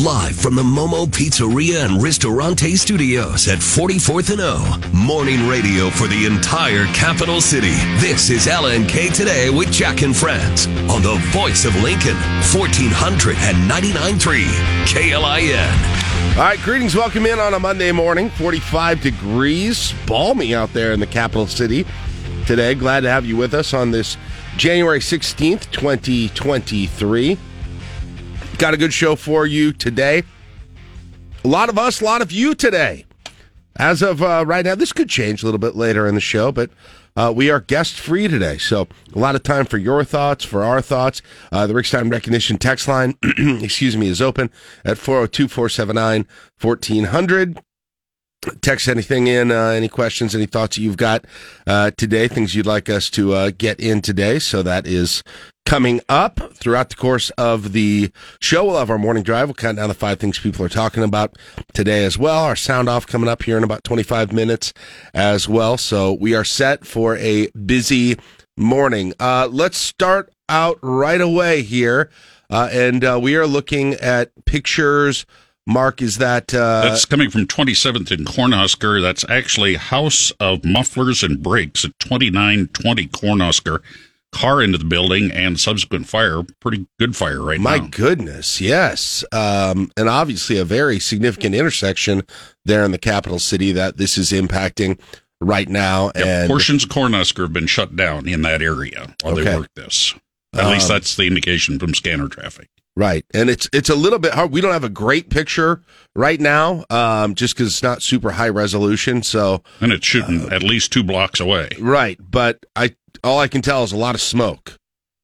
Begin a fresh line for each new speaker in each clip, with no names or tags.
Live from the Momo Pizzeria and Ristorante Studios at 44th and O. Morning radio for the entire capital city. This is LNK Today with Jack and Friends on the voice of Lincoln, 1499.3 KLIN.
All right, greetings. Welcome in on a Monday morning. 45 degrees, balmy out there in the capital city today. Glad to have you with us on this January 16th, 2023. Got a good show for you today. A lot of us, a lot of you today. As of uh, right now, this could change a little bit later in the show, but uh, we are guest free today. So a lot of time for your thoughts, for our thoughts. Uh, the Ricks Time Recognition text line, excuse me, is open at 402 479 1400 text anything in, uh, any questions, any thoughts you've got uh, today, things you'd like us to uh, get in today. So that is coming up throughout the course of the show. We'll have our morning drive. We'll count down the five things people are talking about today as well. Our sound off coming up here in about 25 minutes as well. So we are set for a busy morning. Uh, let's start out right away here. Uh, and uh, we are looking at pictures Mark, is that uh,
that's coming from 27th and Cornhusker? That's actually House of Mufflers and Brakes at 2920 Cornhusker. Car into the building and subsequent fire. Pretty good fire right
My
now.
My goodness, yes, um, and obviously a very significant intersection there in the capital city that this is impacting right now.
Yep,
and
portions of Cornhusker have been shut down in that area while okay. they work this. At um, least that's the indication from scanner traffic.
Right, and it's it's a little bit hard. We don't have a great picture right now, um, just because it's not super high resolution. So,
and it's shooting uh, at least two blocks away.
Right, but I all I can tell is a lot of smoke.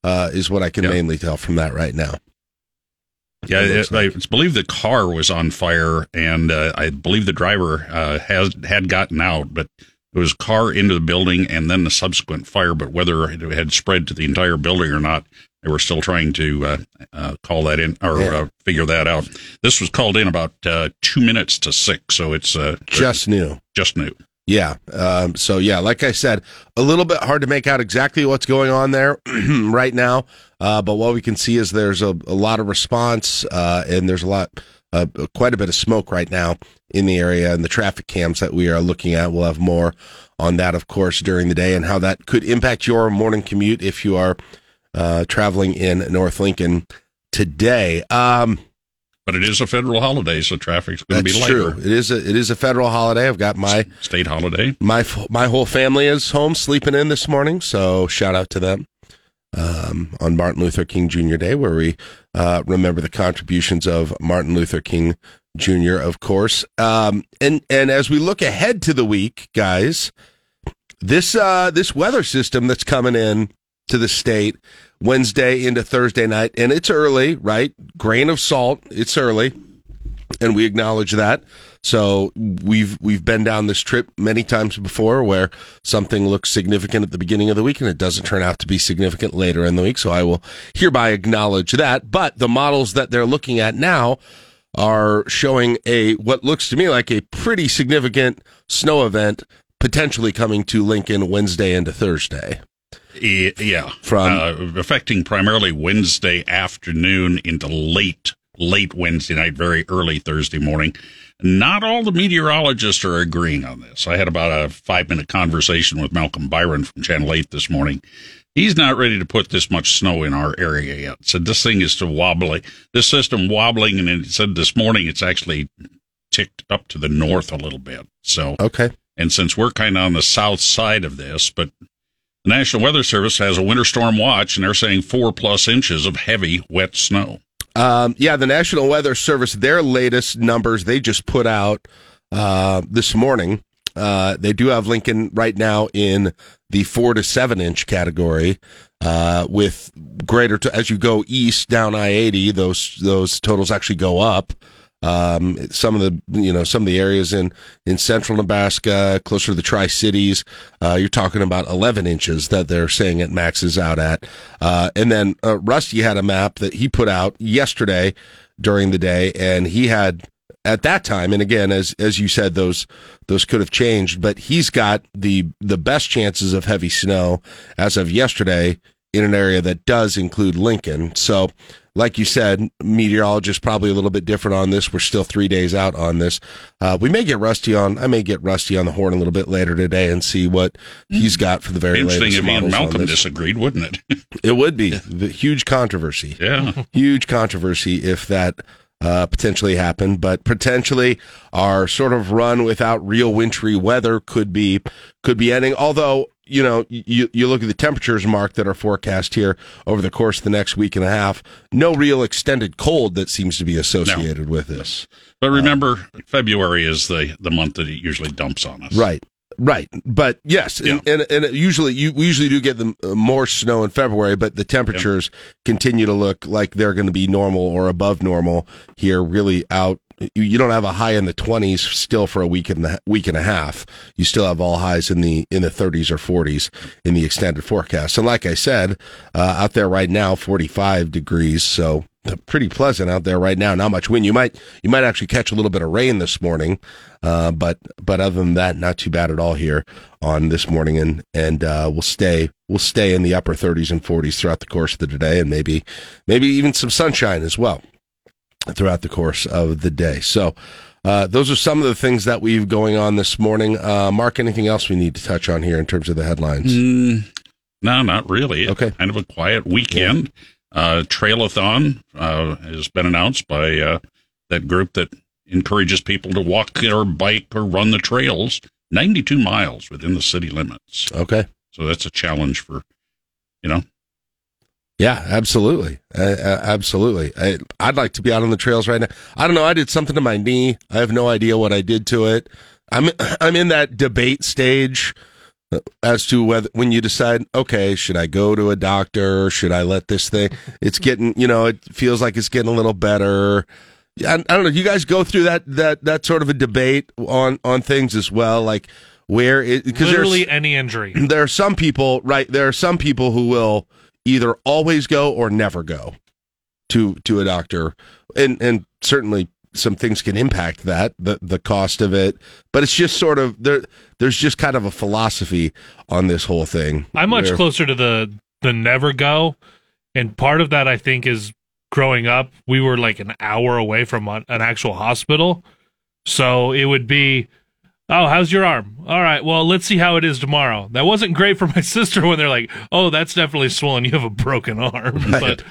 Uh, is what I can yep. mainly tell from that right now.
Yeah, it, like. it's believed the car was on fire, and uh, I believe the driver uh, has had gotten out, but it was car into the building and then the subsequent fire. But whether it had spread to the entire building or not, they were still trying to uh, uh, call that in or yeah. uh, figure that out. This was called in about uh, two minutes to six, so it's uh,
just new.
Just new.
Yeah. Um, so yeah, like I said, a little bit hard to make out exactly what's going on there right now. Uh, but what we can see is there's a, a lot of response, and there's a lot, quite a bit of smoke right now in the area, and the traffic cams that we are looking at. We'll have more on that, of course, during the day, and how that could impact your morning commute if you are uh, traveling in North Lincoln today. Um,
but it is a federal holiday, so traffic's going to be lighter.
True. It is a it is a federal holiday. I've got my
state holiday.
My my whole family is home sleeping in this morning, so shout out to them um, on Martin Luther King Jr. Day, where we uh, remember the contributions of Martin Luther King Jr. Of course, um, and and as we look ahead to the week, guys, this uh, this weather system that's coming in to the state Wednesday into Thursday night, and it's early, right? Grain of salt, it's early, and we acknowledge that. So we've we've been down this trip many times before, where something looks significant at the beginning of the week and it doesn't turn out to be significant later in the week. So I will hereby acknowledge that. But the models that they're looking at now are showing a what looks to me like a pretty significant snow event potentially coming to Lincoln Wednesday into Thursday.
Yeah, from uh, affecting primarily Wednesday afternoon into late late Wednesday night, very early Thursday morning. Not all the meteorologists are agreeing on this. I had about a five minute conversation with Malcolm Byron from Channel 8 this morning. He's not ready to put this much snow in our area yet. Said this thing is to wobbly, this system wobbling, and he said this morning it's actually ticked up to the north a little bit. So
okay,
and since we're kind of on the south side of this, but the National Weather Service has a winter storm watch, and they're saying four plus inches of heavy, wet snow.
Um, yeah, the National Weather Service, their latest numbers they just put out uh, this morning. Uh, they do have Lincoln right now in the four to seven inch category, uh, with greater to, as you go east down I eighty, those those totals actually go up. Um, some of the you know some of the areas in in central Nebraska, closer to the Tri Cities, uh, you're talking about 11 inches that they're saying it maxes out at. Uh, and then uh, Rusty had a map that he put out yesterday during the day, and he had at that time, and again, as as you said, those those could have changed, but he's got the the best chances of heavy snow as of yesterday in an area that does include Lincoln. So like you said, meteorologist probably a little bit different on this. We're still three days out on this. Uh, we may get rusty on. I may get rusty on the horn a little bit later today and see what he's got for the very
Interesting
latest
if Ian Malcolm disagreed, wouldn't it?
It would be the huge controversy.
yeah.
Huge controversy if that uh, potentially happened, but potentially our sort of run without real wintry weather could be could be ending. Although you know you you look at the temperatures mark that are forecast here over the course of the next week and a half, no real extended cold that seems to be associated with this.
But remember, February is the, the month that it usually dumps on us.
Right. Right, but yes,
Yeah.
and, and, and usually you we usually do get the uh, more snow in February, but the temperatures continue to look like they're going to be normal or above normal here. Really out, you, don't have a high in the twenties still for a week and a week and a half. You still have all highs in the in the thirties or forties in the extended forecast. And like I said, uh, out there right now, forty five degrees, so pretty pleasant out there right now. Not much wind. You might you might actually catch a little bit of rain this morning, uh, but but other than that, not too bad at all here on this morning, and and uh, we'll stay we'll stay in the upper 30s and 40s throughout the course of the day, and maybe maybe even some sunshine as well throughout the course of the day. So. Uh, those are some of the things that we've going on this morning. Uh, Mark, anything else we need to touch on here in terms of the headlines?
Mm, no, not really.
Okay.
Kind of a quiet weekend. Uh, Trailathon uh, has been announced by uh, that group that encourages people to walk or bike or run the trails 92 miles within the city limits.
Okay.
So that's a challenge for, you know,
Yeah, absolutely, uh, absolutely. I, I'd like to be out on the trails right now. I don't know. I did something to my knee. I have no idea what I did to it. I'm I'm in that debate stage as to whether when you decide, okay, should I go to a doctor? or Should I let this thing? It's getting, you know, it feels like it's getting a little better. I, I don't know. You guys go through that that that sort of a debate on on things as well, like where it because
Literally any injury.
there are some people, right? There are some people who will either always go or never go to to a doctor, and and certainly some things can impact that the the cost of it. But it's just sort of there. There's just kind of a philosophy on this whole thing.
I'm much
where-
closer to the the never go, and part of that I think is growing up. We were like an hour away from an actual hospital, so it would be, oh, how's your arm? All right, well, let's see how it is tomorrow. That wasn't great for my sister when they're like, oh, that's definitely swollen. You have a broken arm,
Right.
but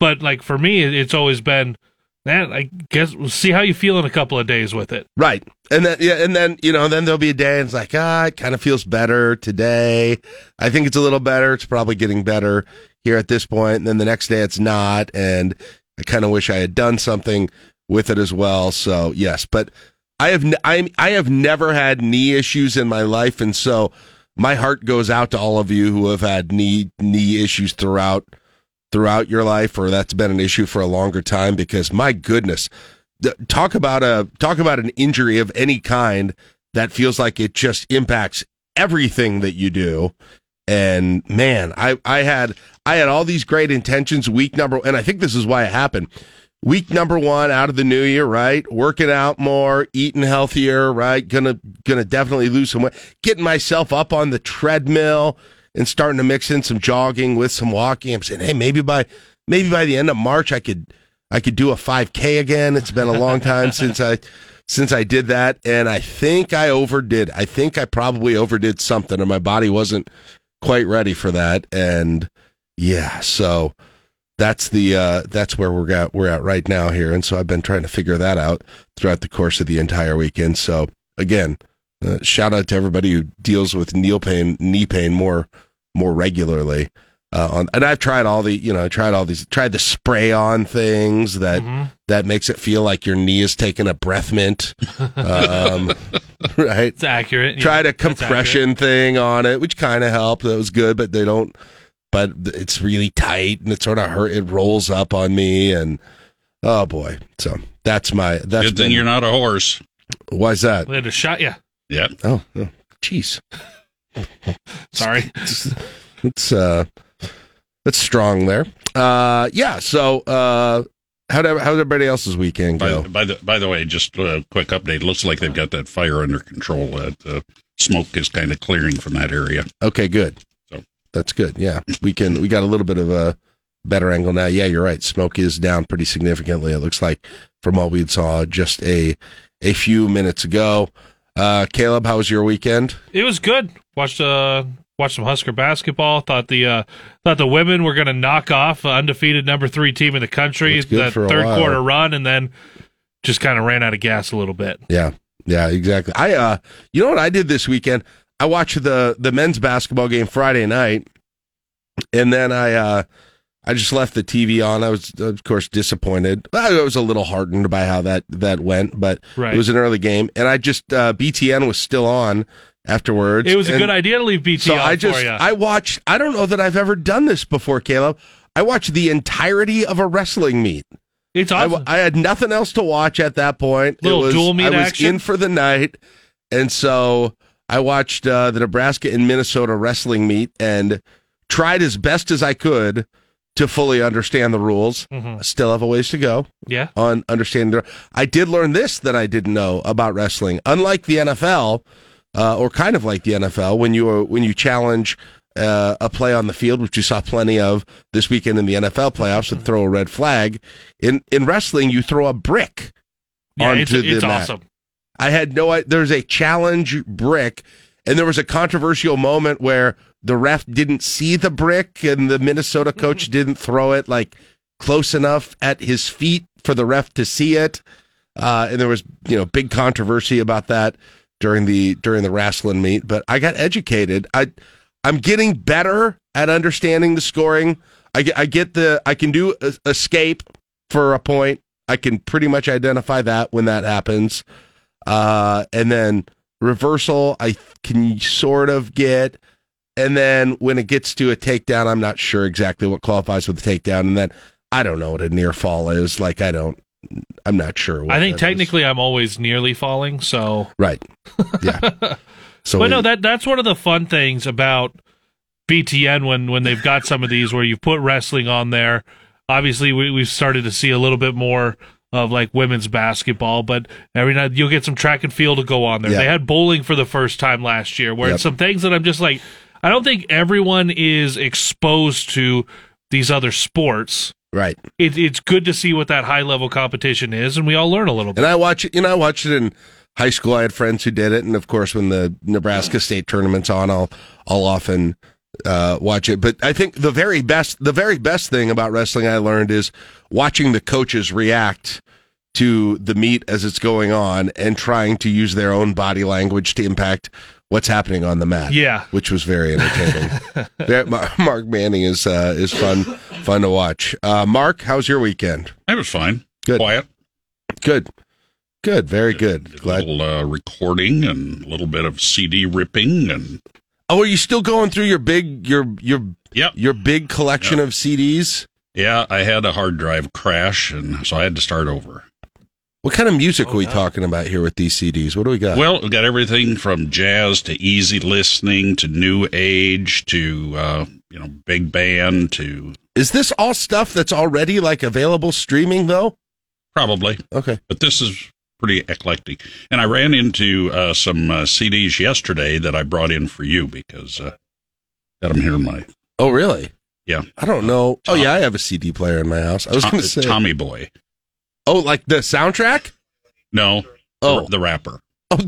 but like for me, it's always been. Man, I guess we'll see how you feel in a couple of days with it.
Right. And then yeah, and then you know, then there'll be a day and it's like, ah, it kind of feels better today. I think it's a little better. It's probably getting better here at this point. And then the next day it's not. And I kind of wish I had done something with it as well. So yes, but I have n- I I have never had knee issues in my life, and so my heart goes out to all of you who have had knee knee issues throughout throughout your life, or that's been an issue for a longer time. Because my goodness, talk about a talk about an injury of any kind that feels like it just impacts everything that you do. And man, I I had I had all these great intentions week number, and I think this is why it happened. Week number one out of the new year, right? Working out more, eating healthier, right? Gonna gonna definitely lose some weight. Getting myself up on the treadmill and starting to mix in some jogging with some walking. I'm saying, hey, maybe by maybe by the end of March, I could I could do a 5K again. It's been a long time since I since I did that, and I think I overdid. I think I probably overdid something, or my body wasn't quite ready for that. And yeah, so that's the uh, that's where we're at we're at right now here. And so I've been trying to figure that out throughout the course of the entire weekend. So again, uh, shout out to everybody who deals with knee pain knee pain more more regularly. Uh, on, and I've tried all the, you know, I tried all these, tried the spray on things that
Mhm.
that makes it feel like your knee is taking a breath mint, um, right?
It's accurate. Yeah,
tried a compression thing on it, which kind of helped. That was good, but they don't. But it's really tight and it sort of hurt. It rolls up on me, and oh boy. So that's my that's
good thing
been-
you're not a horse.
Why's that?
They had to shot you.
Yeah.
Oh, oh, jeez.
Sorry.
it's uh it's strong there. Uh yeah, so uh how'd, ev- how'd everybody else's weekend
By,
go?
by the by the way, just a quick update. Looks like they've got that fire under control. That uh, smoke is kind of clearing from that area.
Okay, good. That's good. Yeah. We can we got a little bit of a better angle now. Yeah, you're right. Smoke is down pretty significantly. It looks like from what we saw just a a few minutes ago. Uh, Caleb, how was your weekend?
It was good. Watched uh watched some Husker basketball. Thought the uh, thought the women were going to knock off undefeated number three team in the country that third while. quarter run, and then just kind of ran out of gas a little bit.
Yeah, yeah, exactly. I uh, you know what I did this weekend? I watched the the men's basketball game Friday night, and then I uh, I just left the TV on. I was, of course, disappointed. I was a little heartened by how that that went, but right. it was an early game, and I just uh, BTN was still on afterwards.
It was a good idea to leave BTN. So
I just I watched. I don't know that I've ever done this before, Caleb. I watched the entirety of a wrestling meet.
It's awesome.
I, I had nothing else to watch at that point.
Little
was,
dual meet
I was
action.
in for the night, and so I watched uh, the Nebraska and Minnesota wrestling meet and tried as best as I could to fully understand the rules. Mm-hmm. Still have a ways to go.
Yeah.
On understanding. The, I did learn this that I didn't know about wrestling. Unlike the NFL, uh, or kind of like the NFL, when you when you challenge uh, a play on the field, which you saw plenty of this weekend in the NFL playoffs, and throw a red flag. In in wrestling, you throw a brick
yeah,
onto
it's,
the
it's
mat.
awesome.
I had no. Idea there's a challenge brick, and there was a controversial moment where the ref didn't see the brick, and the Minnesota coach didn't throw it like close enough at his feet for the ref to see it. Uh, and there was you know big controversy about that during the during the wrestling meet. But I got educated. I I'm getting better at understanding the scoring. I get, I get the I can do escape for a point. I can pretty much identify that when that happens. Uh, and then reversal, I can sort of get. And then when it gets to a takedown, I'm not sure exactly what qualifies with the takedown. And then I don't know what a near fall is. Like I don't. I'm not sure.
I think technically is. I'm always nearly falling. So
right. Yeah.
So but we, no, that that's one of the fun things about BTN when when they've got some of these where you put wrestling on there. Obviously, we we've started to see a little bit more of like women's basketball, but every night you'll get some track and field to go on there. Yeah. They had bowling for the first time last year, where yep. it's some things that I'm just like, I don't think everyone is exposed to these other sports.
Right.
It, it's good to see what that high level competition is, and we all learn a little bit.
And I watch it. You know, I watched it in high school. I had friends who did it, and of course, when the Nebraska state tournament's on, I'll I'll often uh, watch it. But I think the very best the very best thing about wrestling I learned is watching the coaches react to the meet as it's going on and trying to use their own body language to impact what's happening on the mat.
Yeah,
which was very entertaining. Mark Manning is uh, is fun fun to watch. Uh, Mark, how's your weekend?
It was fine.
Good.
Quiet.
Good. Good, very good.
Glad. A little uh, recording and a little bit of CD ripping and.
Oh, are you still going through your big your your
yep.
your big collection yep. of CDs?
Yeah, I had a hard drive crash, and so I had to start over.
What kind of music oh, are we talking about here with these CDs? What do we got?
Well, we got everything from jazz to easy listening to new age to uh, you know big band to.
Is this all stuff that's already like available streaming though?
Probably.
Okay.
But this is pretty eclectic. And I ran into uh, some uh, CDs yesterday that I brought in for you because uh, got them here in my.
Oh, really?
Yeah.
I don't know. Tom, oh, yeah, I have a CD player in my house. I was going to say
Tommy Boy.
Oh, like the soundtrack?
No.
Oh,
the, the rapper.
Oh.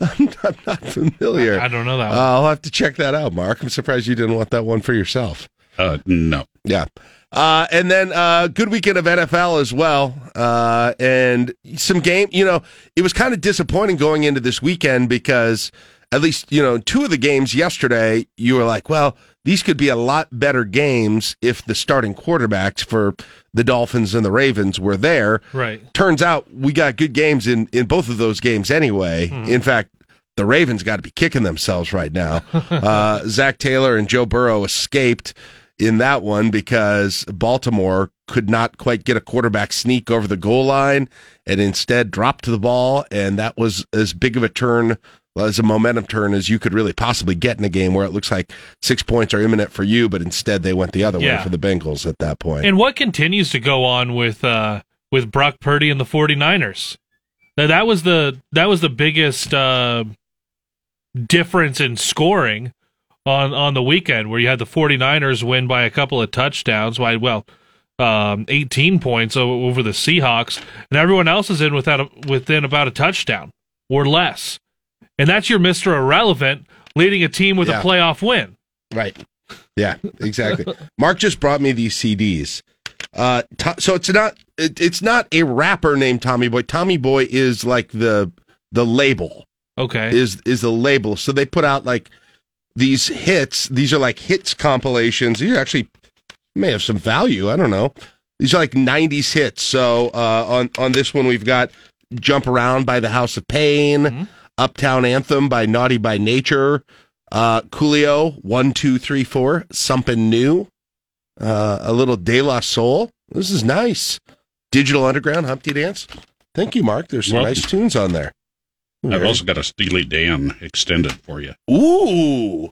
I'm, I'm, not familiar.
I don't know that.
Uh, I'll have to check that out, Mark. I'm surprised you didn't want that one for yourself.
Uh, no.
Yeah. Uh, and then uh, good weekend of NFL as well, uh, and some game. You know, it was kind of disappointing going into this weekend because at least you know two of the games yesterday, you were like, well, these could be a lot better games if the starting quarterbacks for the Dolphins and the Ravens were there.
Right.
Turns out we got good games in in both of those games anyway. Hmm. In fact, the Ravens got to be kicking themselves right now. uh, Zac Taylor and Joe Burrow escaped in that one because Baltimore could not quite get a quarterback sneak over the goal line and instead dropped the ball. And that was as big of a turn as a momentum turn as you could really possibly get in a game where it looks like six points are imminent for you, but instead they went the other yeah. way for the Bengals at that point.
And what continues to go on with uh, with Brock Purdy and the 49ers? Now, that was the that was the biggest uh, difference in scoring on on the weekend where you had the 49ers win by a couple of touchdowns by well um, 18 points over the Seahawks and everyone else is in without a, within about a touchdown or less. And that's your Mr. Irrelevant leading a team with yeah. a playoff win.
Right. Yeah, exactly. Mark just brought me these CDs. Uh, to, so it's not it, it's not a rapper named Tommy Boy. Tommy Boy is like the the label.
Okay.
Is is the label. So they put out like these hits. These are like hits compilations. These actually may have some value. I don't know. These are like '90s hits. So uh, on on this one, we've got "Jump Around" by the House of Pain, mm-hmm. "Uptown Anthem" by Naughty by Nature, uh, Coolio "One Two Three Four," "Something New," uh, a little De La Soul. This is nice. Digital Underground, Humpty Dance. Thank you, Mark. There's some well, nice tunes on there.
I've also got a Steely Dan extended for you.
Ooh,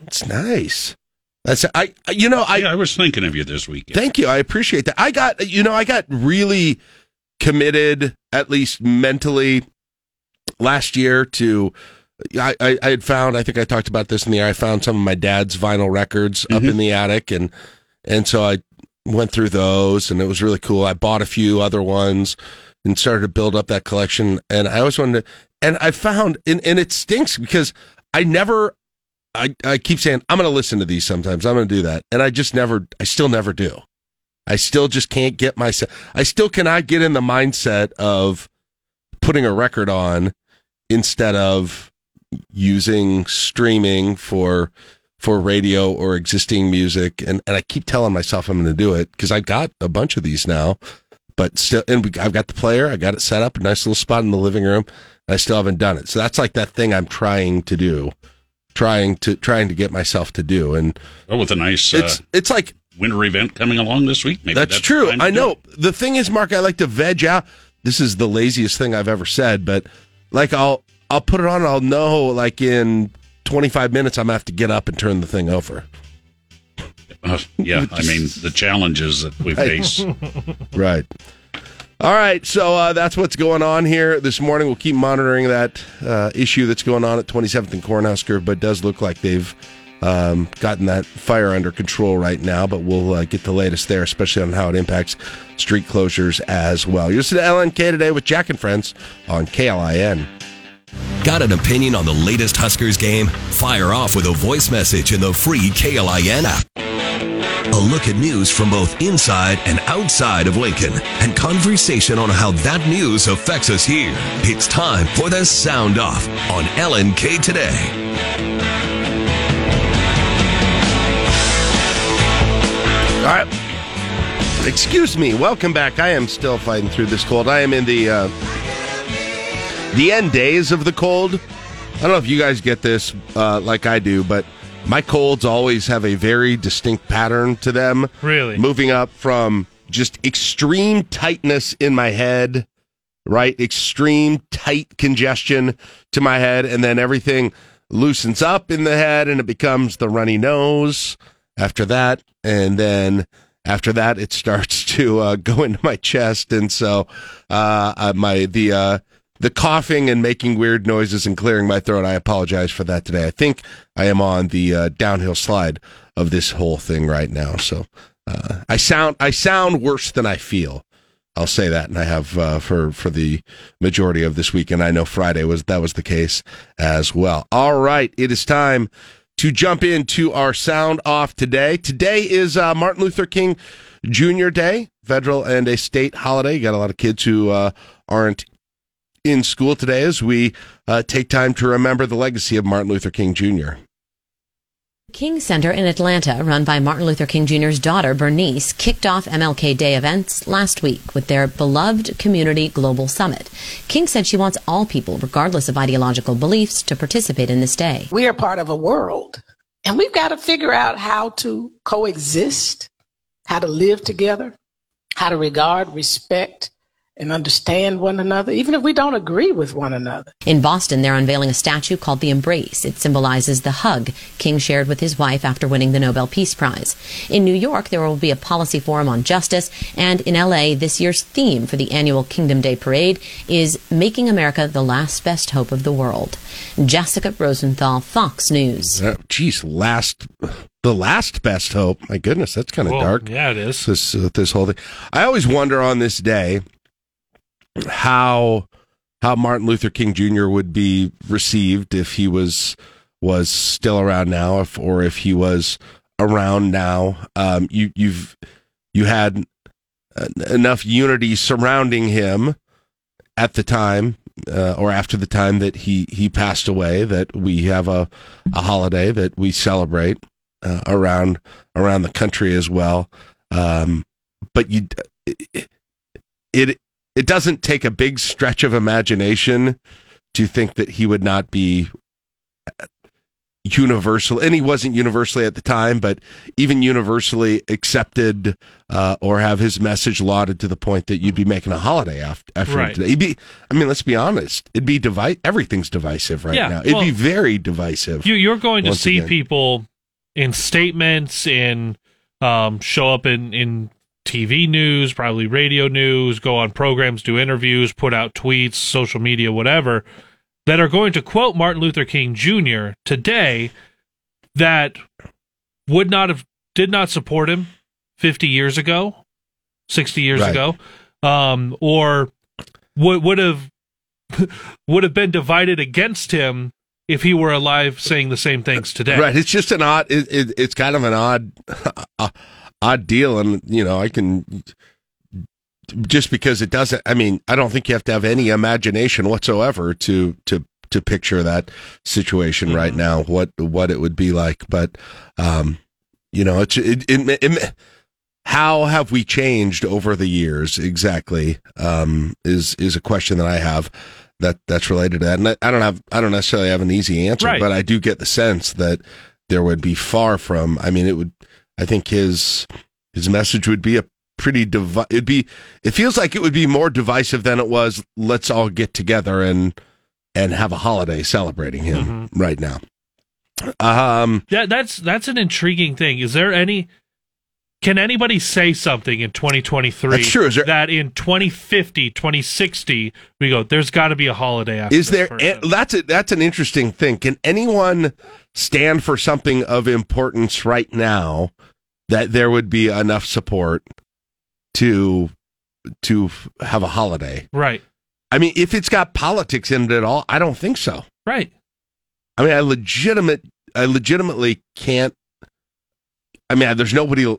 that's nice. That's I. You know, I.
Yeah, I was thinking of you this week.
Thank you. I appreciate that. I got. You know, I got really committed, at least mentally, last year to. I, I, I had found. I think I talked about this in the air. I found some of my dad's vinyl records mm-hmm. up in the attic, and and so I went through those, and it was really cool. I bought a few other ones and started to build up that collection. And I always wanted to, and I found, and, and it stinks because I never, I, I keep saying, I'm going to listen to these sometimes. I'm going to do that. And I just never, I still never do. I still just can't get myself, I still cannot get in the mindset of putting a record on instead of using streaming for for radio or existing music and, and I keep telling myself I'm going to do it because I've got a bunch of these now but still, and we, I've got the player. I got it set up, a nice little spot in the living room. I still haven't done it. So that's like that thing I'm trying to do, trying to trying to get myself to do. And
oh, with a nice,
it's uh, it's like
winter event coming along this week.
Maybe that's, that's true. I know. The thing is, Mark, I like to veg out. This is the laziest thing I've ever said, but like I'll I'll put it on. I'll know like in 25 minutes I'm gonna have to get up and turn the thing over.
Uh, yeah, I mean the challenges that we face.
right. All right, so uh, that's what's going on here this morning. We'll keep monitoring that uh, issue that's going on at 27th and Cornhusker, but it does look like they've um, gotten that fire under control right now. But we'll uh, get the latest there, especially on how it impacts street closures as well. You're listening to LNK today with Jack and Friends on KLIN.
Got an opinion on the latest Huskers game? Fire off with a voice message in the free KLIN app. A look at news from both inside and outside of Lincoln and conversation on how that news affects us here. It's time for the Sound Off on LNK Today.
All right. Excuse me. Welcome back. I am still fighting through this cold. I am in the uh, the end days of the cold. I don't know if you guys get this uh, like I do, but my colds always have a very distinct pattern to them.
Really?
Moving up from just extreme tightness in my head, right? Extreme tight congestion to my head, and then everything loosens up in the head and it becomes the runny nose after that. And then after that, it starts to uh, go into my chest. And so, uh, uh my, the, uh, the coughing and making weird noises and clearing my throat. I apologize for that today. I think I am on the uh, downhill slide of this whole thing right now. So uh, I sound I sound worse than I feel. I'll say that, and I have uh, for for the majority of this week, and I know Friday was that was the case as well. All right, it is time to jump into our sound off today. Today is uh, Martin Luther King Jr. Day, federal and a state holiday. You got a lot of kids who uh, aren't in school today as we uh, take time to remember the legacy of Martin Luther King Jr.
King Center in Atlanta, run by Martin Luther King Jr.'s daughter, Bernice, kicked off MLK Day events last week with their beloved Community Global Summit. King said she wants all people, regardless of ideological beliefs, to participate in this day.
We are part of a world, and we've got to figure out how to coexist, how to live together, how to regard, respect, and understand one another, even if we don't agree with one another.
In Boston, they're unveiling a statue called the Embrace. It symbolizes the hug King shared with his wife after winning the Nobel Peace Prize. In New York, there will be a policy forum on justice, and in LA, this year's theme for the annual Kingdom Day parade is Making America the Last Best Hope of the World. Jessica Rosenthal, Fox News.
Geez, last the last best hope. My goodness, that's kind of
Well,
dark.
Yeah, it is.
This uh, this whole thing. I always wonder on this day how how Martin Luther King Jr. would be received if he was was still around now, if or if he was around now. Um, you you've you had enough unity surrounding him at the time uh, or after the time that he he passed away that we have a a holiday that we celebrate uh, around around the country as well. Um, but you it, it it doesn't take a big stretch of imagination to think that he would not be universal and he wasn't universally at the time but even universally accepted uh, or have his message lauded to the point that you'd be making a holiday after, after
Right.
today. It'd be, I mean, let's be honest. It'd be devi- Everything's divisive right
Yeah,
now. It'd
well,
be very divisive.
You, you're going to see
again.
people in statements, in um, show up in in TV news, probably radio news, go on programs, do interviews, put out tweets, social media, whatever, that are going to quote Martin Luther King Jr. today that would not have did not support him 50 years ago, 60 years
Right.
ago, um, or would would have would have been divided against him if he were alive saying the same things today.
Right. It's just an odd. It, it, it's kind of an odd, uh, odd deal, and you know, I can just because it doesn't. I mean, I don't think you have to have any imagination whatsoever to to to picture that situation right
Mm-hmm.
now. What what it would be like, but um, you know, it's it, it, it how have we changed over the years exactly um, is is a question that I have that that's related to that, and I, I don't have I don't necessarily have an easy answer,
Right.
but I do get the sense that there would be far from. I mean, it would. I think his his message would be a pretty divi- It'd be. It feels like it would be more divisive than it was. Let's all get together and and have a holiday celebrating him right now. Um,
Yeah, that's that's an intriguing thing. Is there any can anybody say something in 2023
That's true. Is there-
that in 2050, 2060 we go there's got to be a holiday after
Is there?
person.
That's a, that's an interesting thing. Can anyone stand for something of importance right now that there would be enough support to to have a holiday?
right.
I mean, if it's got politics in it at all, I don't think so.
Right.
I mean, I legitimate, I legitimately can't. I mean, there's nobody,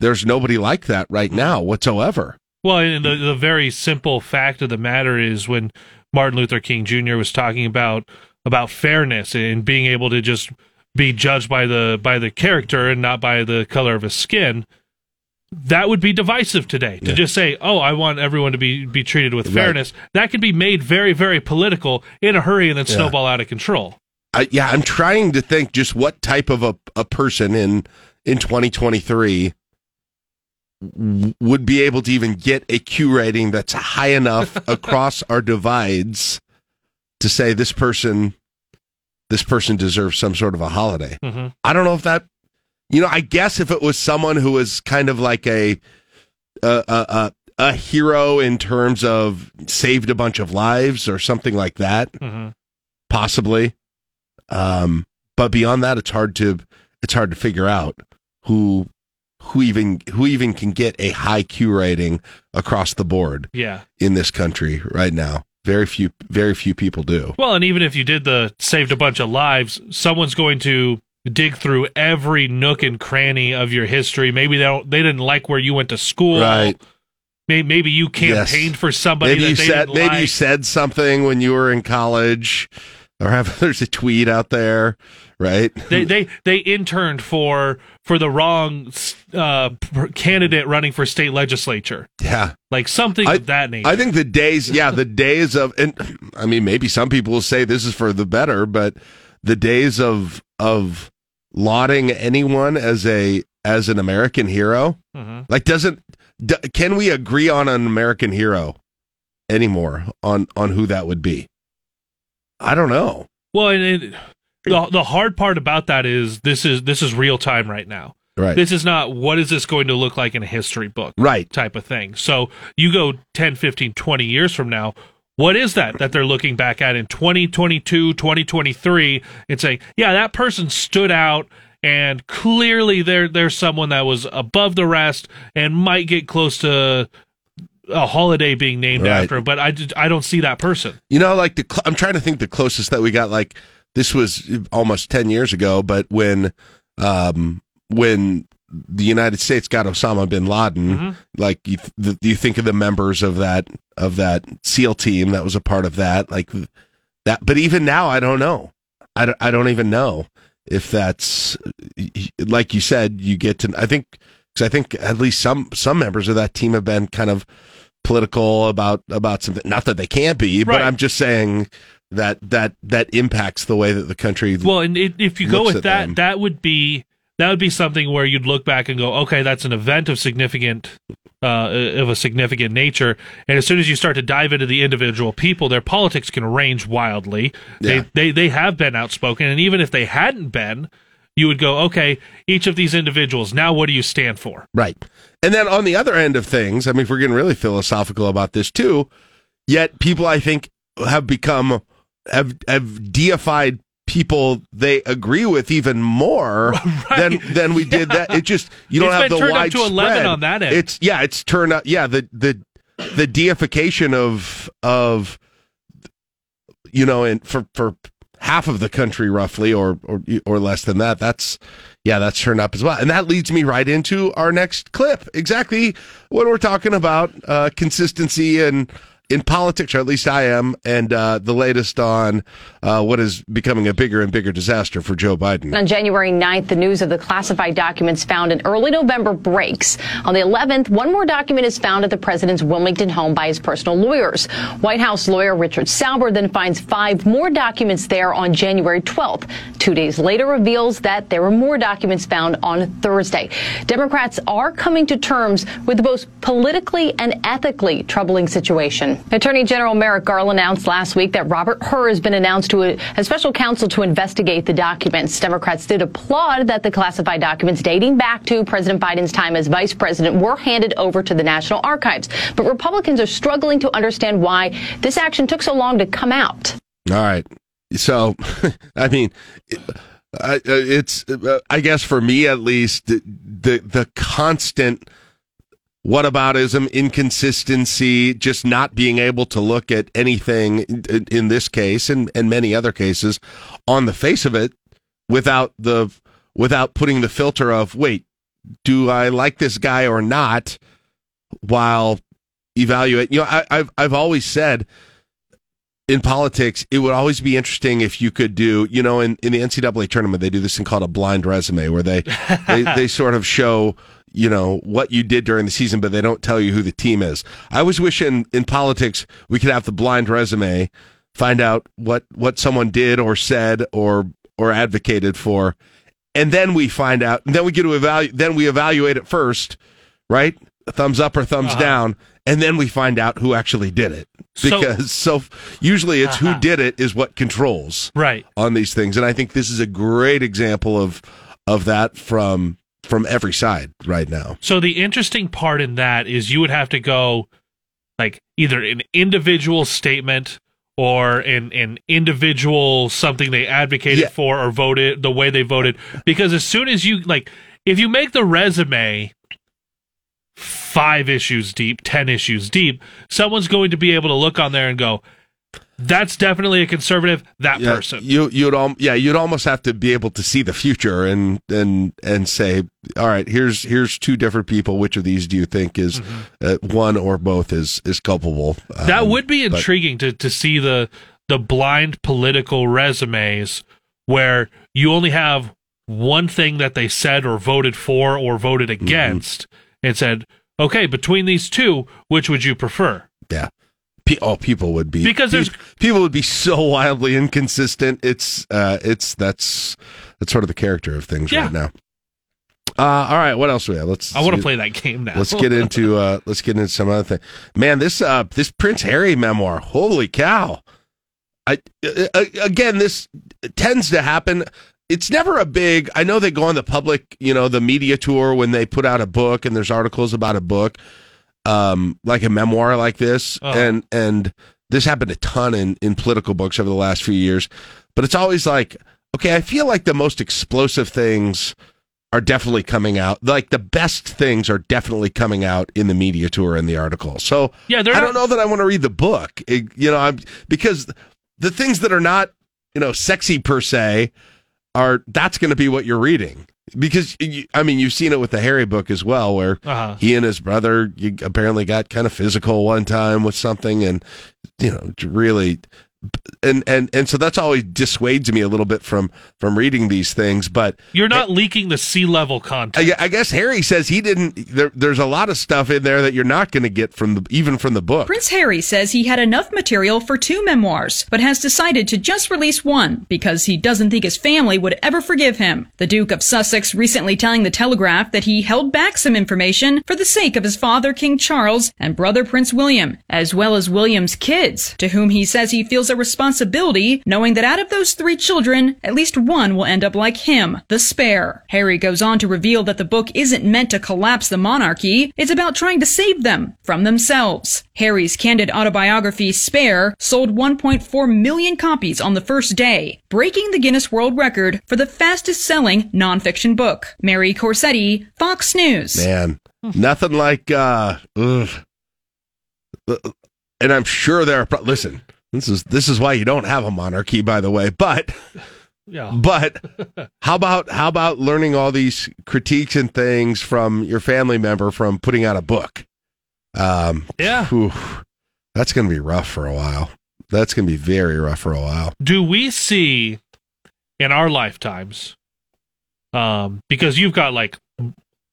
there's nobody like that right now whatsoever.
Well, and the the very simple fact of the matter is when Martin Luther King Jr. was talking about about fairness and being able to just be judged by the by the character and not by the color of his skin, that would be divisive today. To
Yeah.
just say, "Oh, I want everyone to be be treated with
Right.
fairness," that could be made very very political in a hurry and then snowball out of control.
I, yeah, I'm trying to think just what type of a, a person in in 2023 would be able to even get a Q rating that's high enough across our divides to say this person this person deserves some sort of a holiday.
hmm
I don't know if that you know, I guess if it was someone who was kind of like a a a, a, a hero in terms of saved a bunch of lives or something like that,
hmm
possibly. Um, but beyond that, it's hard to it's hard to figure out who who even who even can get a high Q rating across the board
Yeah.
in this country right now. Very few very few people do.
Well, and even if you did the saved a bunch of lives, someone's going to dig through every nook and cranny of your history. Maybe they don't, they didn't like where you went to school.
Right.
Maybe, maybe you campaigned for somebody
maybe
that
you
they
said maybe you said something when you were in college, or have there's a tweet out there, right?
they they they interned for for the wrong uh, candidate running for state legislature,
yeah,
like something
I-
of that nature.
I think the days, yeah, the days of, and I mean, maybe some people will say this is for the better, but the days of of lauding anyone as a as an American hero,
Mhm.
like, doesn't d- can we agree on an American hero anymore on on who that would be. I don't know.
Well, and it, the the hard part about that is this is this is real time right now.
Right.
This is not what is this going to look like in a history book
right.
type of thing. So you go 10, 15, 20 years from now, what is that that they're looking back at in 2022, 2023 and saying, yeah, that person stood out and clearly there there's someone that was above the rest and might get close to a holiday being named
Right.
after, but I, I don't see that person.
You know, like the cl- I'm trying to think the closest that we got. Like this was almost ten years ago, but when um, when the United States got Osama bin Laden,
Mhm.
like you, th- you think of the members of that of that SEAL team that was a part of that, like that. But even now, I don't know. I don't, I don't even know if that's like you said. You get to. I think because I think at least some some members of that team have been kind of political about about something. Not that they can't be, but I'm just saying that that that impacts the way that the country.
Well, and it, if you go with that,
them.
that would be that would be something where you'd look back and go, okay, that's an event of significant uh, of a significant nature. And as soon as you start to dive into the individual people, their politics can range wildly.
Yeah.
They they they have been outspoken, and even if they hadn't been, you would go, okay, each of these individuals. Now, what do you stand for?
Right. And then on the other end of things, I mean, if we're getting really philosophical about this too, yet people I think have become have have deified people they agree with even more than than we did that. It just you don't
It's
have
been
the
turned up to
widespread
11 on that end.
It's yeah, it's turned up. Yeah, the the the deification of of you know, and for for half of the country roughly or or or less than that that's yeah that's turned up as well and that leads me right into our next clip exactly when we're talking about uh consistency and in politics, or at least I am, and uh, the latest on uh, what is becoming a bigger and bigger disaster for Joe Biden.
On January 9th, the news of the classified documents found in early November breaks. On the 11th, one more document is found at the president's Wilmington home by his personal lawyers. White House lawyer Richard Sauber then finds five more documents there on January 12th. Two days later reveals that there were more documents found on Thursday. Democrats are coming to terms with the most politically and ethically troubling situation. Attorney General Merrick Garland announced last week that Robert Hur has been announced to a, a special counsel to investigate the documents. Democrats did applaud that the classified documents dating back to President Biden's time as vice president were handed over to the National Archives. But Republicans are struggling to understand why this action took so long to come out.
All right. So, I mean, it- I- it's, I guess for me at least, the, the, the constant whataboutism, inconsistency, just not being able to look at anything in, in this case and, and many other cases on the face of it without the, without putting the filter of, wait, do I like this guy or not while evaluate, you know, I, I've, I've always said, in politics, it would always be interesting if you could do, you know, in, in the NCAA tournament, they do this thing called a blind resume where they, they, they sort of show, you know, what you did during the season, but they don't tell you who the team is. I was wishing in in politics we could have the blind resume, find out what, what someone did or said or, or advocated for. And then we find out, and then we get to evaluate, then we evaluate it first, right? Thumbs up or thumbs
Uh-huh.
down. And then we find out who actually did it because so, usually it's who did it is what controls
Right.
on these things and i think this is a great example of of that from from every side right now
So the interesting part in that is you would have to go like either an individual statement or an an individual something they advocated
Yeah.
for or voted the way they voted because as soon as you like if you make the resume five issues deep, 10 issues deep, someone's going to be able to look on there and go that's definitely a conservative that
yeah,
person.
you you'd al- yeah you'd almost have to be able to see the future and and and say all right here's here's two different people which of these do you think is uh, one or both is is culpable
Mm-hmm. that
Um,
would be
but-
intriguing to, to see the the blind political resumes where you only have one thing that they said or voted for or voted
Mm-hmm.
against and said okay between these two which would you prefer
Yeah. Pe- oh, people would be
Because there's-
pe- people would be so wildly inconsistent. It's uh, it's that's that's sort of the character of things
Yeah.
right now. Uh, all right, what else we have? Let's.
I want to play that game now.
let's get into uh, let's get into some other thing. Man, this uh, this Prince Harry memoir. Holy cow! I uh, again, this tends to happen. It's never a big. I know they go on the public, you know, the media tour when they put out a book and there's articles about a book, um, like a memoir like this,
Uh-huh.
and and this happened a ton in in political books over the last few years. But it's always like, okay, I feel like the most explosive things are definitely coming out. Like the best things are definitely coming out in the media tour and the article. So
Yeah,
I don't know that I want to read the book. It- you know, I'm because the things that are not you know sexy per se are that's going to be what you're reading because I mean you've seen it with the Harry book as well where
Uh-huh.
he and his brother apparently got kind of physical one time with something and you know really and and and so that's always dissuades me a little bit from from reading these things but
You're not leaking the sea level content.
I, I guess Harry says he didn't. There, there's a lot of stuff in there that you're not going to get from the even from the book.
Prince Harry says he had enough material for two memoirs, but has decided to just release one because he doesn't think his family would ever forgive him. The Duke of Sussex recently telling The Telegraph that he held back some information for the sake of his father, King Charles, and brother, Prince William, as well as William's kids, to whom he says he feels a responsibility knowing that out of those three children, at least one will end up like him, the spare. Harry goes on to reveal that the book isn't meant to collapse the monarchy, it's about trying to save them from themselves. Harry's candid autobiography, Spare, sold 1.4 million copies on the first day, breaking the Guinness World Record for the fastest selling nonfiction book. Mary Corsetti, Fox News.
Man, nothing like. uh ugh. And I'm sure there are. pro- Listen, this is this is why you don't have a monarchy, by the way. But
yeah.
but how about how about learning all these critiques and things from your family member from putting out a book? Um,
Yeah.
whew, that's going to be rough for a while. That's going to be very rough for a while.
do we see in our lifetimes um because you've got like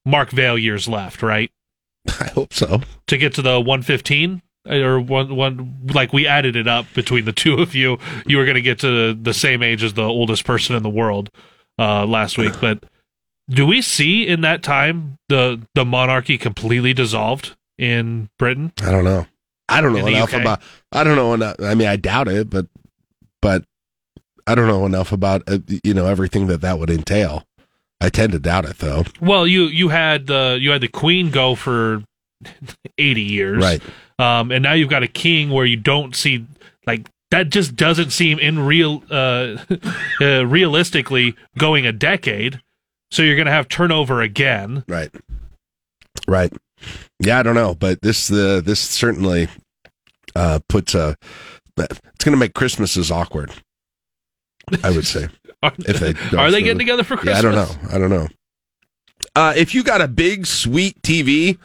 mark vale years left right
I hope so.
to get to the 115 or one one like we added it up between the two of you you were going to get to the same age as the oldest person in the world uh last week but do we see in that time the the monarchy completely dissolved in britain
I don't know. I don't know enough
UK?
about. I don't know enough. I mean, I doubt it, but but I don't know enough about uh, you know everything that that would entail. I tend to doubt it, though.
well you you had the you had the queen go for 80 years
Right.
Um, and now you've got a king where you don't see like that just doesn't seem in real uh, uh realistically going a decade so you're gonna have turnover again
Right. Right. Yeah, I don't know, but this the this certainly uh puts a it's going to make Christmases awkward. I would say.
are,
If they
are they getting together for Christmas?
Yeah,
christmas
I don't know. I don't know. Uh, if you got a big sweet TV,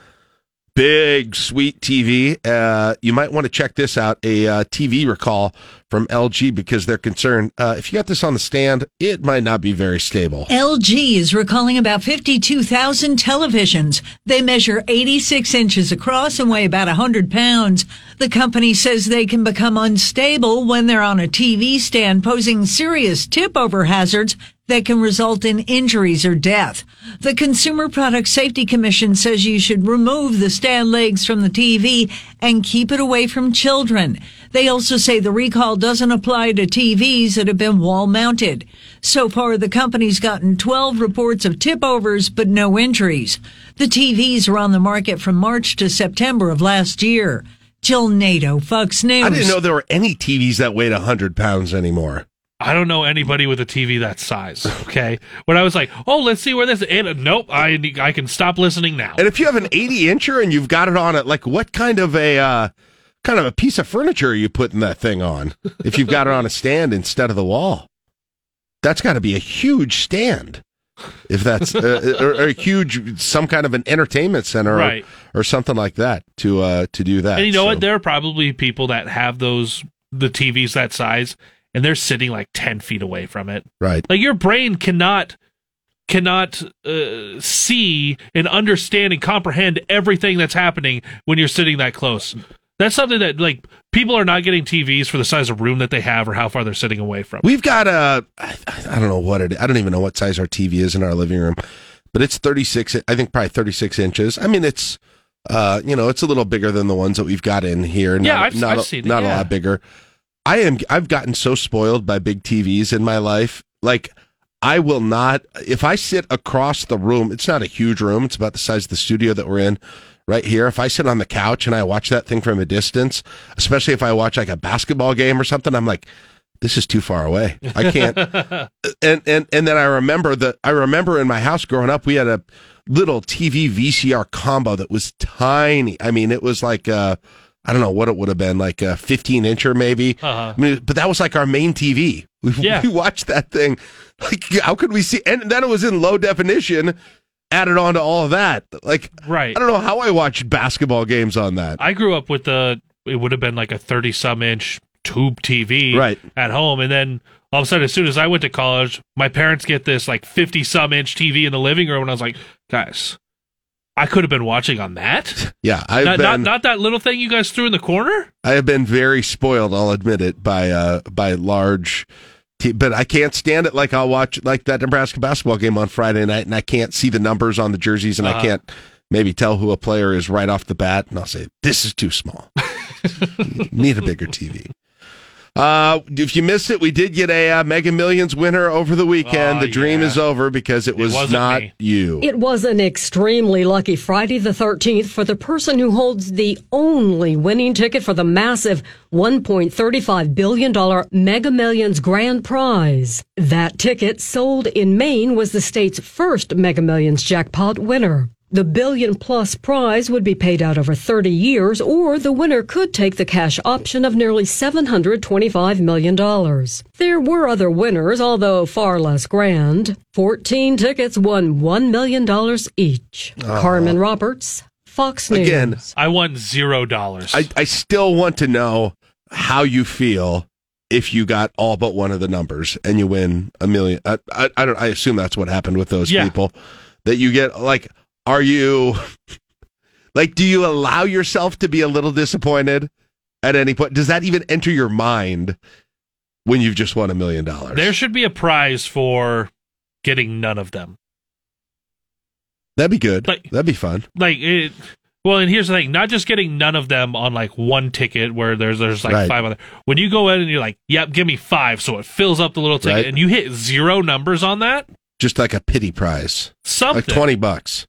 big sweet TV, uh, you might want to check this out. A uh, TV recall from LG because they're concerned. Uh, if you got this on the stand, it might not be very stable.
LG is recalling about 52,000 televisions. They measure 86 inches across and weigh about 100 pounds. The company says they can become unstable when they're on a TV stand, posing serious tip over hazards that can result in injuries or death. The Consumer Product Safety Commission says you should remove the stand legs from the TV and keep it away from children. They also say the recall doesn't apply to TVs that have been wall mounted. So far, the company's gotten 12 reports of tip overs, but no injuries. The TVs were on the market from March to September of last year. Jill NaDell, Fox News.
I didn't know there were any TVs that weighed 100 pounds anymore.
I don't know anybody with a TV that size. Okay, when I was like, "Oh, let's see where this," and uh, nope, I I can stop listening now.
And if you have an 80 incher and you've got it on it, like what kind of a uh, kind of a piece of furniture are you putting that thing on? If you've got it on a stand instead of the wall, that's got to be a huge stand. If that's uh, or, or a huge some kind of an entertainment center, or,
Right.
or something like that to uh, to do that.
And you know
So,
what? There are probably people that have those the TVs that size, and they're sitting like ten feet away from it.
Right.
Like your brain cannot cannot uh, see and understand and comprehend everything that's happening when you're sitting that close. That's something that like people are not getting TVs for the size of room that they have or how far they're sitting away from.
We've got a I, I don't know what it. I don't even know what size our TV is in our living room, but it's 36. I think probably 36 inches. I mean, it's uh, you know, it's a little bigger than the ones that we've got in here.
Yeah,
not,
I've-
not,
I've seen it,
not a lot bigger. I am. I've gotten so spoiled by big TVs in my life. Like, I will not. If I sit across the room, it's not a huge room. It's about the size of the studio that we're in right here. If I sit on the couch and I watch that thing from a distance, especially if I watch like a basketball game or something, I'm like, this is too far away. I can't. and and and then I remember that I remember in my house growing up, we had a little TV VCR combo that was tiny. I mean, it was like uh I don't know what it would have been, like a 15 incher maybe.
Uh-huh.
I mean, but that was like our main TV. We,
Yeah.
we watched that thing. Like, how could we see? And then it was in low definition, added on to all of that. Like,
Right.
I don't know how I watched basketball games on that.
I grew up with the it would have been like a 30 some inch tube TV
Right.
at home and then all of a sudden as soon as I went to college my parents get this like 50 some inch TV in the living room and I was like guys I could have been watching on that
Yeah, I've
not,
been.
not not that little thing you guys threw in the corner
I have been very spoiled. I'll admit it by uh by large, t- but I can't stand it. Like I'll watch like that Nebraska basketball game on Friday night, and I can't see the numbers on the jerseys, and I
Uh-huh.
can't maybe tell who a player is right off the bat, and I'll say this is too small. Need a bigger TV. Uh, if you missed it, we did get a uh, Mega Millions winner over the weekend.
Oh,
the dream
yeah.
is over because it was
wasn't
not
me.
you.
It was an extremely lucky Friday the 13th for the person who holds the only winning ticket for the massive $1.35 billion Mega Millions grand prize. That ticket, sold in Maine, was the state's first Mega Millions jackpot winner. The billion plus prize would be paid out over 30 years, or the winner could take the cash option of nearly $725 million. There were other winners, although far less grand. 14 tickets won $1 million each. Uh-huh. Carmen Roberts, Fox News.
Again,
I won zero dollars
I, I still want to know how you feel if you got all but one of the numbers and you win a million. I, I, I don't. I assume that's what happened with those
Yeah.
people. That you get like, are you like? Do you allow yourself to be a little disappointed at any point? Does that even enter your mind when you've just won a million dollars?
there should be a prize for getting none of them
That'd be good.
Like-
That'd be fun.
like it well and here's the thing not just getting none of them on like one ticket where there's there's like
Right.
five other when you go in and you're like yep give me five so it fills up the little ticket
Right.
and you hit zero numbers on that
Just like a pity prize,
something
like twenty bucks.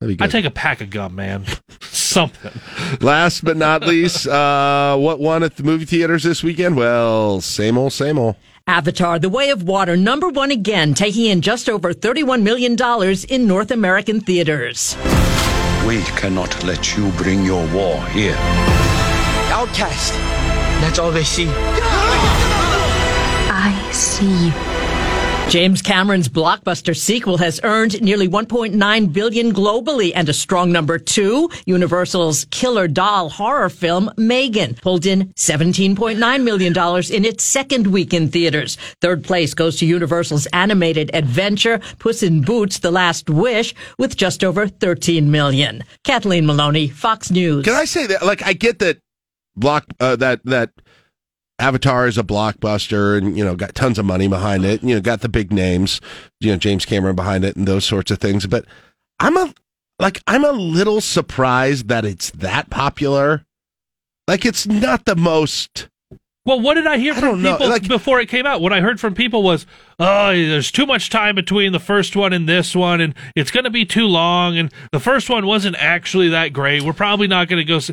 That'd be
i take a pack of gum man something
Last but not least, uh, what won at the movie theaters this weekend? Well, same old, same old.
Avatar, The Way of Water, number one again, taking in just over $31 million in North American theaters.
We cannot let you bring your war here.
Outcast. That's all they see.
I see you.
James Cameron's blockbuster sequel has earned nearly 1.9 billion globally and a strong number 2. Universal's killer doll horror film Megan pulled in 17.9 million dollars in its second week in theaters. Third place goes to Universal's animated adventure Puss in Boots: The Last Wish with just over 13 million. Kathleen Maloney, Fox News.
Can I say that? Like, I get that block uh, that that Avatar is a blockbuster, and you know, got tons of money behind it. You know, got the big names, you know, James Cameron behind it, and those sorts of things. But I'm a like, I'm a little surprised that it's that popular. Like, it's not the most.
well what did i hear
I
from people
like-
before it came out what i heard from people was oh there's too much time between the first one and this one and it's going to be too long and the first one wasn't actually that great we're probably not going to go see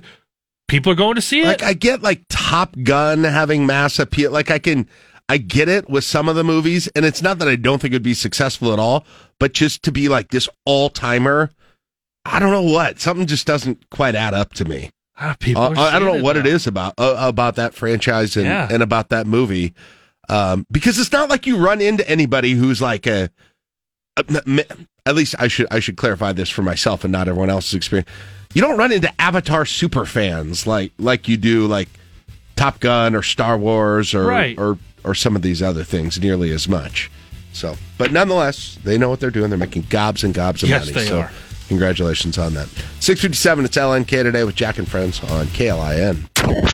people are going to see it
Like, I get like Top Gun having mass appeal. Like, I can, I get it with some of the movies, and it's not that I don't think it'd be successful at all, but just to be like this all timer, I don't know what something just doesn't quite add up to me.
Ah, people
Uh, I don't know what it
now.
is about uh, about that franchise and,
Yeah.
and about that movie, um, because it's not like you run into anybody who's like a, a- At least I should I should clarify this for myself and not everyone else's experience. You don't run into Avatar super fans like like you do like Top Gun or Star Wars or
Right.
or or some of these other things nearly as much. So, but nonetheless, they know what they're doing. They're making gobs and gobs of
Yes,
money.
they
so,
are.
congratulations on that. Six fifty seven. It's LNK today with Jack and Friends on KLIN.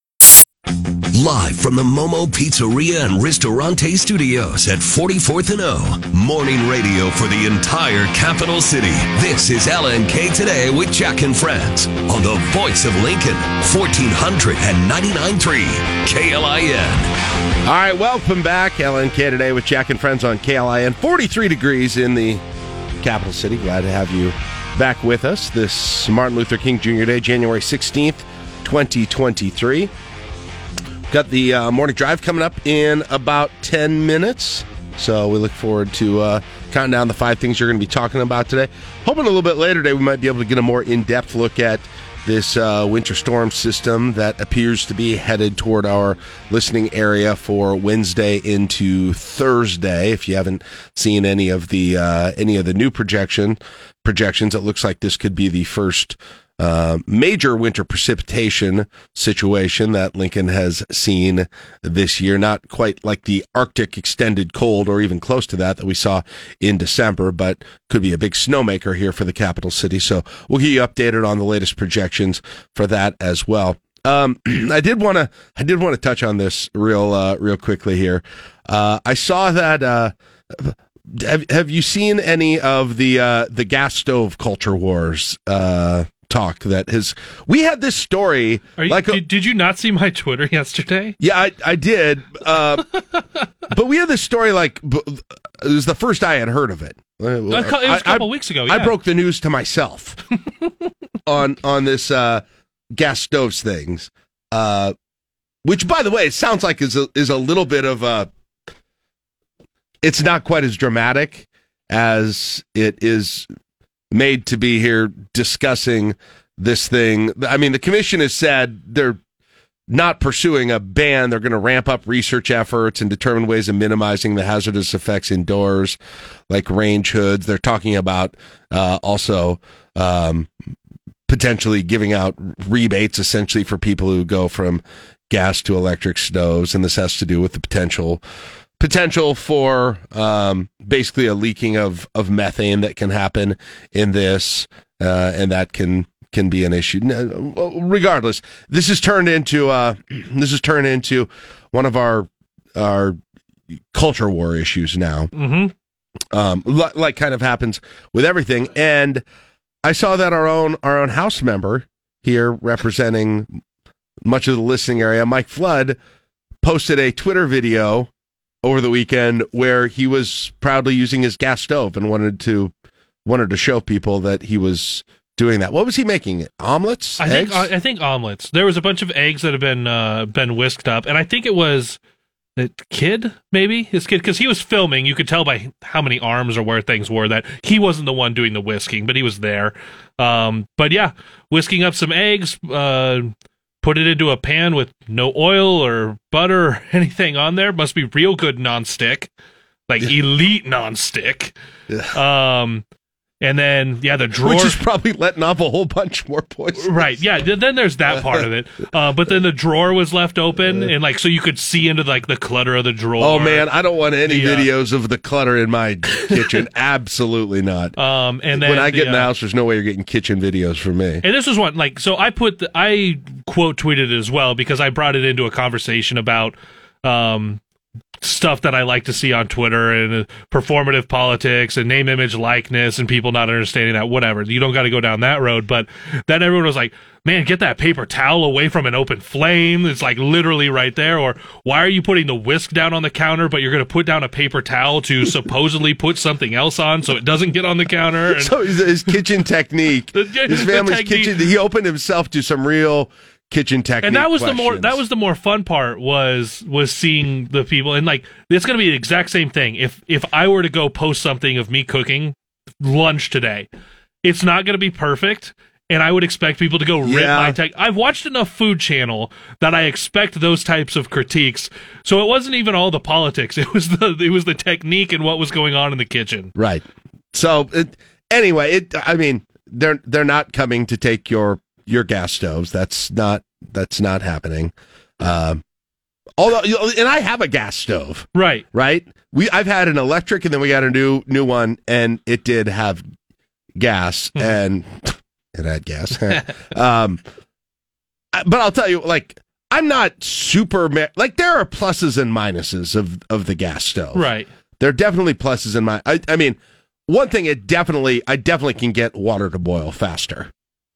Live from the Momo Pizzeria and Ristorante Studios at 44th and O. Morning radio for the entire capital city. This is LNK Today with Jack and Friends on the voice of Lincoln, 1499.3 KLIN.
All right, welcome back. LNK Today with Jack and Friends on KLIN. 43 degrees in the capital city. Glad to have you back with us this Martin Luther King Jr. Day, January 16th, 2023. Got the uh, morning drive coming up in about 10 minutes. So we look forward to uh, counting down the five things you're going to be talking about today. Hoping a little bit later today we might be able to get a more in depth look at this uh, winter storm system that appears to be headed toward our listening area for Wednesday into Thursday. If you haven't seen any of the uh, any of the new projection projections, it looks like this could be the first uh, major winter precipitation situation that Lincoln has seen this year. Not quite like the Arctic extended cold or even close to that that we saw in December, but could be a big snowmaker here for the capital city. So we'll get you updated on the latest projections for that as well. Um, I did want to, I did want to touch on this real, uh, real quickly here. Uh, I saw that, uh, have, have you seen any of the, uh, the gas stove culture wars, talk that has we had this story
you, like a, did, did, you not see my twitter yesterday
yeah i, I did uh, but we had this story like it was the first i had heard of it
it was a couple I, weeks ago yeah.
i broke the news to myself on on this uh, gas stoves things uh, which by the way it sounds like is a, is a little bit of a it's not quite as dramatic as it is made to be here discussing this thing. I mean, the commission has said they're not pursuing a ban. They're going to ramp up research efforts and determine ways of minimizing the hazardous effects indoors, like range hoods. They're talking about uh, also um, potentially giving out rebates, essentially, for people who go from gas to electric stoves. And this has to do with the potential potential for um, basically a leaking of, of methane that can happen in this, uh, and that can can be an issue. Regardless, this is turned into uh, this is turned into one of our our culture war issues now.
Mm-hmm.
Um, like kind of happens with everything, and I saw that our own our own House member here representing much of the listening area, Mike Flood, posted a Twitter video over the weekend where he was proudly using his gas stove and wanted to wanted to show people that he was doing that. What was he making? Omelets?
I eggs? think I think omelets. There was a bunch of eggs that have been uh, been whisked up, and I think it was the kid, maybe his kid, because he was filming. You could tell by how many arms or where things were that he wasn't the one doing the whisking, but he was there. Um, but yeah, whisking up some eggs. Uh, put it into a pan with no oil or butter or anything on there. Must be real good nonstick, like elite nonstick. Um, and then yeah, the drawer,
which is probably letting off a whole bunch more poison.
Right. Yeah. Then there's that part of it. Uh, but then the drawer was left open, and like so you could see into like the clutter of the drawer.
Oh man, I don't want any the, uh, videos of the clutter in my kitchen. Absolutely not.
Um, and
when I get the, in the uh, house, there's no way you're getting kitchen videos from me.
And this was one like so I put the, I quote tweeted it as well because I brought it into a conversation about um stuff that I like to see on Twitter and performative politics and name, image, likeness, and people not understanding that. Whatever, you don't got to go down that road. But then everyone was like, "Man, get that paper towel away from an open flame." It's like literally right there. Or why are you putting the whisk down on the counter, but you're going to put down a paper towel to supposedly put something else on so it doesn't get on the counter? And-
so his kitchen technique, his family's technique. kitchen. He opened himself to some real kitchen technique.
And that was
questions.
the more that was the more fun part was was seeing the people and like it's going to be the exact same thing. If if I were to go post something of me cooking lunch today, it's not going to be perfect and I would expect people to go rip
Yeah.
my tech. I've watched enough Food Channel that I expect those types of critiques. So it wasn't even all the politics; it was the it was the technique and what was going on in the kitchen.
Right. So it, anyway, it. I mean, they're they're not coming to take your your gas stoves. That's not that's not happening. Um, although, and I have a gas stove.
Right.
Right. We I've had an electric, and then we got a new new one, and it did have gas, and it had gas. um, but I'll tell you, like. I'm not super ma- like there are pluses and minuses of of the gas stove.
Right.
There are definitely pluses in my. I, I mean, one thing it definitely, I definitely can get water to boil faster.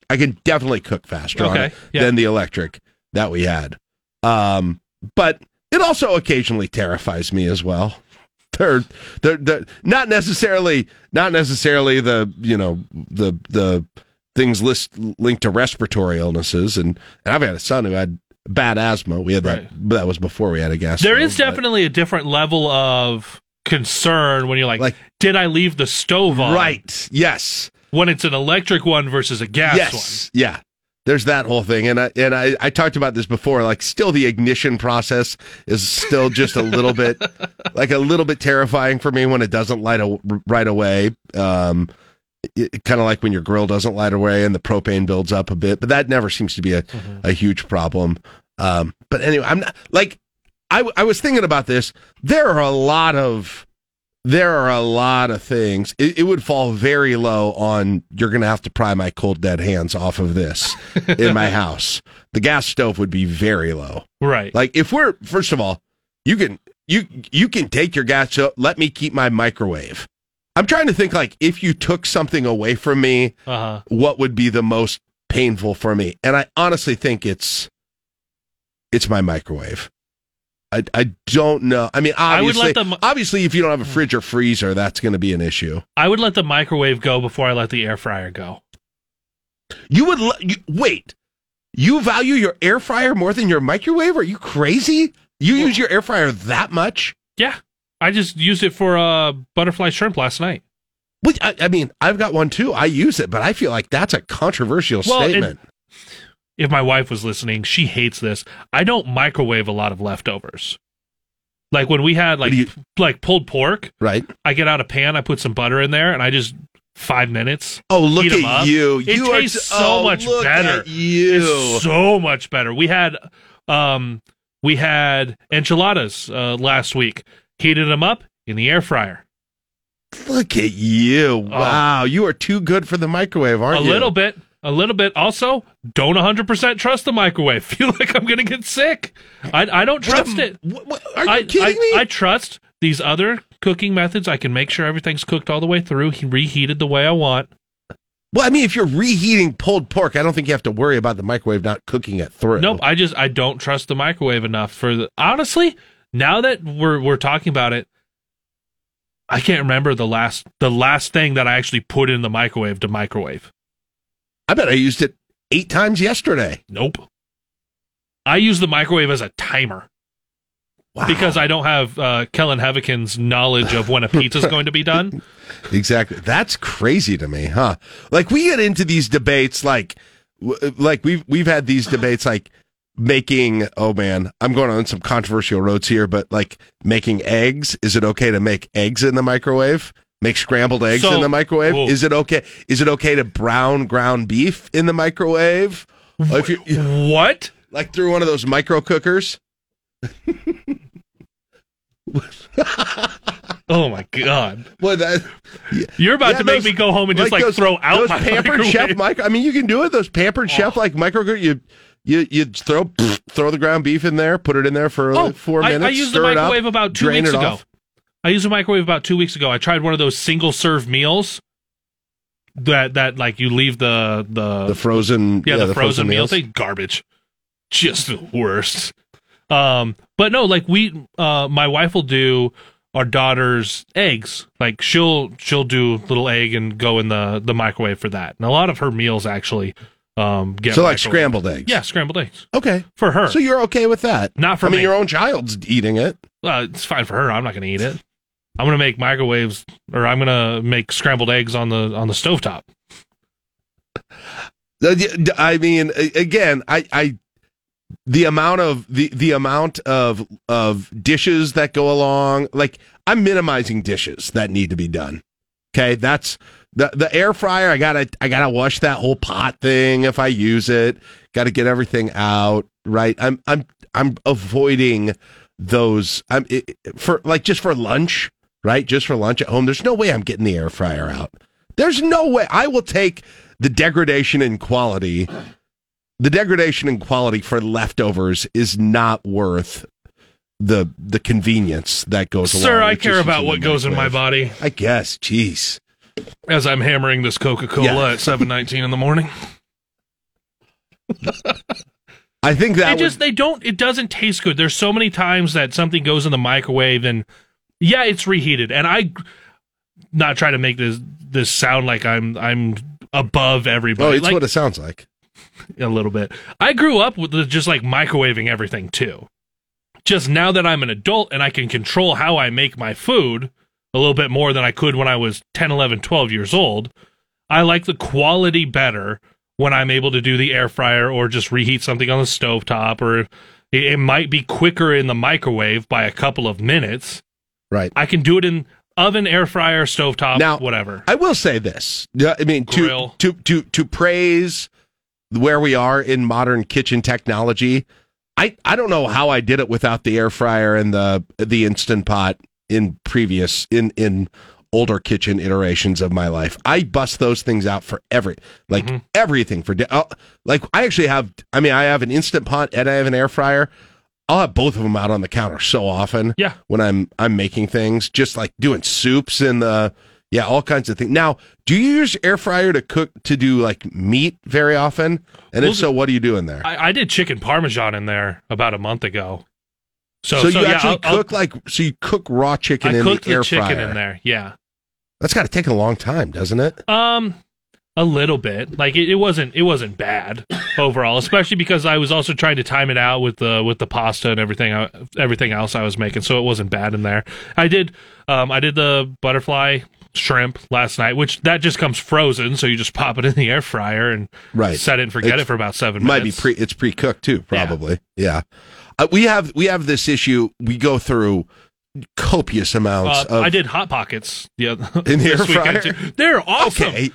I can definitely cook faster on
Okay,
it
yeah.
than the electric that we had. Um, but it also occasionally terrifies me as well. They're, they're, they're not necessarily, not necessarily the, you know, the, the things list linked to respiratory illnesses. And, and I've had a son who had bad asthma. We had that, that was before we had a gas.
There
stove,
is definitely a different level of concern when you're like, did I leave the stove on?
Right. Yes.
When it's an electric one versus a gas one.
yes. Yeah. There's that whole thing, and I and I, I talked about this before. Like, still the ignition process is still just a little bit, like a little bit terrifying for me when it doesn't light a, right away. Um, kind of like when your grill doesn't light away and the propane builds up a bit, but that never seems to be a, a huge problem. Um, but anyway, I'm not like I, I was thinking about this. There are a lot of there are a lot of things. It, it would fall very low on you're going to have to pry my cold dead hands off of this in my house. The gas stove would be very low.
Right.
Like if we're first of all, you can you you can take your gas stove. Let me keep my microwave. I'm trying to think like if you took something away from me,
Uh-huh.
what would be the most painful for me? And I honestly think it's it's my microwave. I, I don't know. I mean,
I
obviously,
let them-
obviously, if you don't have a fridge or freezer, that's going to be an issue.
I would let the microwave go before I let the air fryer go.
You would let you, wait. You value your air fryer more than your microwave? Are you crazy? You use your air fryer that much?
Yeah. I just used it for uh, butterfly shrimp last night.
Which I, I mean, I've got one too. I use it, but I feel like that's a controversial
Well, it-
statement.
If my wife was listening, she hates this. I don't microwave a lot of leftovers. Like when we had like like pulled pork,
right?
I get out a pan, I put some butter in there, and I just five minutes.
Oh, look at
up.
you.
It
You are
tastes
t-
so
oh,
much better.
you.
It's so much better. We had um we had enchiladas uh, last week. Heated them up in the air fryer.
Look at you. Wow. You are too good for the microwave, aren't
a
you?
A little bit. A little bit. Also, don't 100% trust the microwave. Feel like I'm going to get sick. I, I don't trust it.
Are you
I,
kidding
I,
me?
I trust these other cooking methods. I can make sure everything's cooked all the way through, reheated the way I want.
Well, I mean, if you're reheating pulled pork, I don't think you have to worry about the microwave not cooking it through.
Nope, I just I don't trust the microwave enough for the honestly, now that we're we're talking about it, I can't remember the last the last thing that I actually put in the microwave to microwave.
I bet I used it eight times yesterday.
Nope. I use the microwave as a timer. Wow. Because I don't have uh, Kellen Hevikin's knowledge of when a pizza's going to be done.
Exactly. That's crazy to me, huh? Like we get into these debates like like we've we've had these debates like making oh man, I'm going on some controversial roads here, but like making eggs, is it okay to make eggs in the microwave? Make scrambled eggs
So-
in the microwave?
Whoa.
Is it okay is it okay to brown ground beef in the microwave? If you,
what?
Like through one of those micro cookers?
Oh my god!
What that?
You're about
Yeah,
to make
those-
me go home and just like,
those-
throw out
those
my
pampered
microwave.
chef micro. I mean, you can do it. Those pampered chef like micro. You you you throw throw the ground beef in there, put it in there for
Oh,
four
I,
minutes.
I used the
it up,
microwave about two weeks ago.
off.
I used a microwave about two weeks ago. I tried one of those single serve meals that that like you leave the the
The frozen,
yeah, the, frozen,
frozen
meals.
meals.
They garbage, just the worst. Um, but no, like we, uh, my wife will do our daughter's eggs. Like she'll she'll do little egg and go in the the microwave for that. And a lot of her meals actually um get
So like scrambled eggs.
Yeah, scrambled eggs.
Okay,
for her.
So you're okay with that?
Not for
I mean,
me.
your own child's eating it.
Well, it's fine for her. I'm not going to eat it. I'm to make microwaves, or I'm to make scrambled eggs on the on the stovetop.
I mean, again, I, I the amount of the the amount of of dishes that go along like i'm minimizing dishes that need to be done. Okay that's the the air fryer i gotta i gotta wash that whole pot thing if i use it. Gotta get everything out right? I'm i'm i'm avoiding those i'm it, for like just for lunch right just for lunch at home there's no way i'm getting the air fryer out there's no way i will take the degradation in quality the degradation in quality for leftovers is not worth the the convenience that goes
Sir,
along.
Sir,
I
care about what goes in my body.
I guess. Jeez.
As I'm hammering this Coca Cola
Yeah.
at 7:19 in the morning.
I think that
It just they don't it doesn't taste good. There's so many times that something goes in the microwave and yeah, it's reheated. And I not trying to make this this sound like I'm I'm above everybody.
Oh, it's
like,
what it sounds like.
a little bit. I grew up with just like microwaving everything too. Just now that I'm an adult and I can control how I make my food a little bit more than I could when I was 10, 11, 12 years old, I like the quality better when I'm able to do the air fryer or just reheat something on the stovetop or it, it might be quicker in the microwave by a couple of minutes.
Right.
I can do it in oven, air fryer, stovetop,
Now,
whatever.
I will say this. I mean, to, to to to praise where we are in modern kitchen technology. I I don't know how I did it without the air fryer and the the instant pot in previous in in older kitchen iterations of my life. I bust those things out for every like
Mm-hmm.
everything for I'll- like I actually have I mean I have an instant pot and I have an air fryer. I'll have both of them out on the counter so often.
Yeah.
When I'm I'm making things, just like doing soups and the yeah, all kinds of things. Now, do you use air fryer to cook to do like meat very often? And
Well,
if so, what do you do in there?
I, I did chicken parmesan in there about a month ago. So,
So,
so,
you
yeah,
actually
I'll- I'll-
cook like so you cook raw chicken
I
in the air
the chicken
fryer.
in there. Yeah.
That's got to take a long time, doesn't it?
Um, a little bit. Like it, it wasn't. It wasn't bad overall, especially because I was also trying to time it out with the with the pasta and everything. uh, Everything else I was making, so it wasn't bad in there. I did. Um, I did the butterfly shrimp last night, which that just comes frozen, so you just pop it in the air fryer and
Right.
set it and forget
It's-
it for about seven
Might
minutes.
be pre. It's pre cooked too, probably. Yeah. Uh, we have we have this issue. We go through copious amounts
Uh,
of.
I did hot pockets. Yeah,
In the air fryer?
too. They're awesome.
Okay.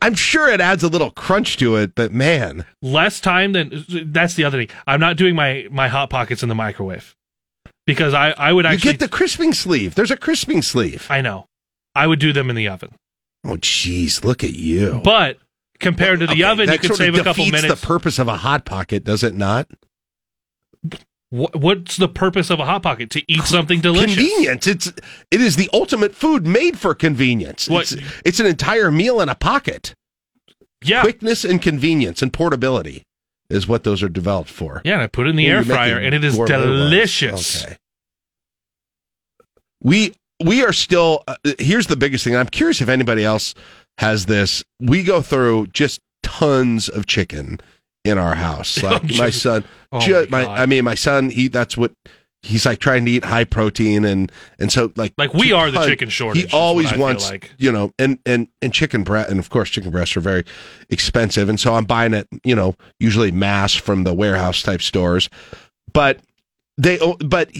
I'm sure it adds a little crunch to it, but man,
less time than that's the other thing. I'm not doing my my hot pockets in the microwave because I I would
you get the crisping sleeve. There's a crisping sleeve.
I know. I would do them in the oven.
Oh, jeez, look at you.
But compared to the
Okay,
oven, you could save a couple minutes.
The purpose of a hot pocket, does it not?
What, what's the purpose of a hot pocket? To eat something delicious.
Convenience. It's it is the ultimate food made for convenience.
What-
It's, it's an entire meal in a pocket.
Yeah.
Quickness and convenience and portability is what those are developed for.
Yeah, and I put it in the
Well,
air fryer, and it is delicious.
Okay. We we are still. Uh, here's the biggest thing. I'm curious if anybody else has this. We go through just tons of chicken in our house. Like my son,
oh
ju-
my
my, I mean, my son. He that's what he's like trying to eat high protein and and so like
Like, we are the chicken shortage,
He always
what I feel
wants
like.
you know and and and chicken breast and of course chicken breasts are very expensive and so I'm buying it you know usually mass from the warehouse type stores, but they but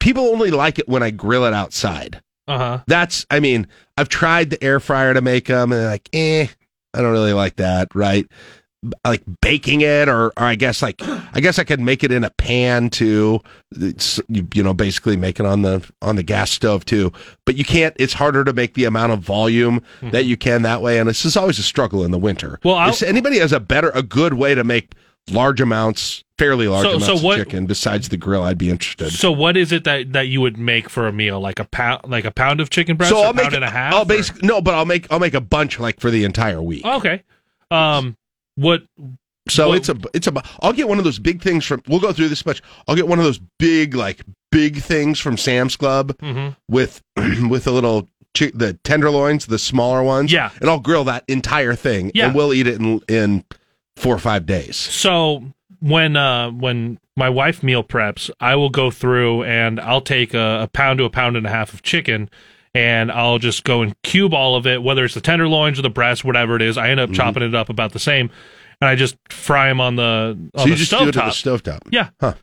people only like it when I grill it outside.
Uh huh.
That's I mean I've tried the air fryer to make them and they're like eh I don't really like that right like baking it or, or I guess like I guess I could make it in a pan too. It's, you, you know basically make it on the on the gas stove too. But you can't it's harder to make the amount of volume that you can that way. And this is always a struggle in the winter.
Well,
if anybody has a better a good way to make large amounts fairly large
So-
amounts
so what-
of chicken besides the grill I'd be interested.
So what is it that, that you would make for a meal? Like a pound, like a pound of chicken breast,
so I'll
a pound
make
and a half.
I'll basically no but I'll make I'll make a bunch like for the entire week.
Okay. Um, what?
So
what-
it's a it's a I'll get one of those big things from we'll go through this much. I'll get one of those big like big things from Sam's Club
Mhm.
with with a little the tenderloins, the smaller ones.
Yeah.
and I'll grill that entire thing,
Yeah.
and we'll eat it in in four or five days.
So when uh when my wife meal preps, I will go through and I'll take a, a pound to a pound and a half of chicken, and I'll just go and cube all of it, whether it's the tenderloins or the breast, whatever it is. I end up
Mhm.
chopping it up about the same, and I just fry them on the on
So you
the
just
stove
do it the
top.
stovetop.
Yeah.
Huh.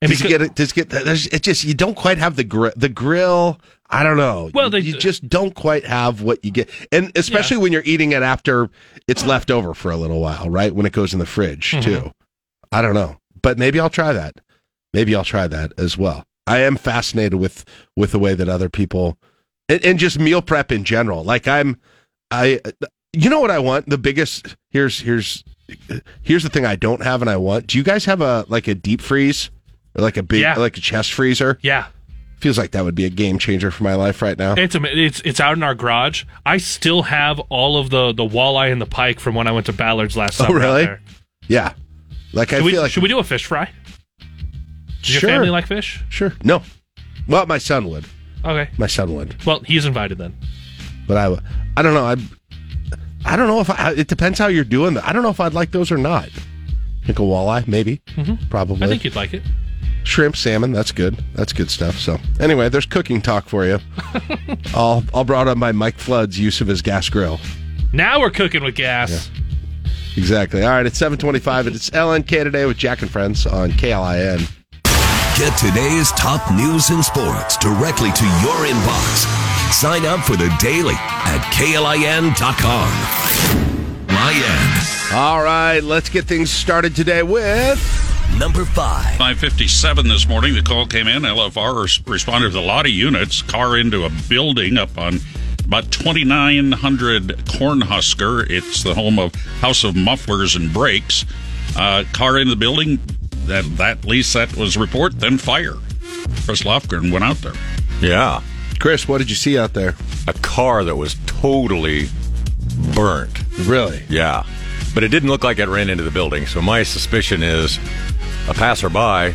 And
does it get it? Does it get? It just you don't quite have the grill. The grill. I don't know. Well, you just don't quite have what you get, and especially when you're eating it after it's left over for a little while, right? When it goes in the fridge
Mhm.
too. I don't know, but maybe I'll try that. Maybe I'll try that as well. I am fascinated with with the way that other people and, and just meal prep in general. Like I'm, I, you know what I want? The biggest here's here's here's the thing I don't have and I want. Do you guys have a like a deep freeze or like a big
Yeah.
like a chest freezer?
Yeah.
Feels like that would be a game changer for my life right now.
It's it's it's out in our garage. I still have all of the the walleye and the pike from when I went to Ballard's last
Oh,
summer. out
really? Yeah. Like I
Should we,
feel like
should we do a fish fry? Does your
Sure.
family like fish?
Sure. No. Well, my son would.
Okay.
My son would.
Well, he's invited then.
But I, I don't know. I, I don't know if I, it depends how you're doing that. I don't know if I'd like those or not. I think a walleye, maybe,
Mhm.
probably.
I think you'd like it.
shrimp, salmon. That's good. That's good stuff. So anyway, there's cooking talk for you. all all brought up by Mike Flood's use of his gas grill.
Now we're cooking with gas.
Exactly. All right, it's 725 and it's LNK today with Jack and Friends on KLIN.
Get today's top news and sports directly to your inbox. Sign up for the daily at klin.com. Lion.
All right, let's get things started today with
number five.
557 this morning, the call came in. LFR res- responded with a lot of units. Car into a building up on about 2900 Cornhusker. It's the home of House of Mufflers and Brakes. Uh, car in the building. That, that at least that was report. Then fire. Chris Lofgren went out there.
Yeah.
Chris, what did you see out there?
A car that was totally burnt.
Really?
Yeah. But it didn't look like it ran into the building. So my suspicion is a passerby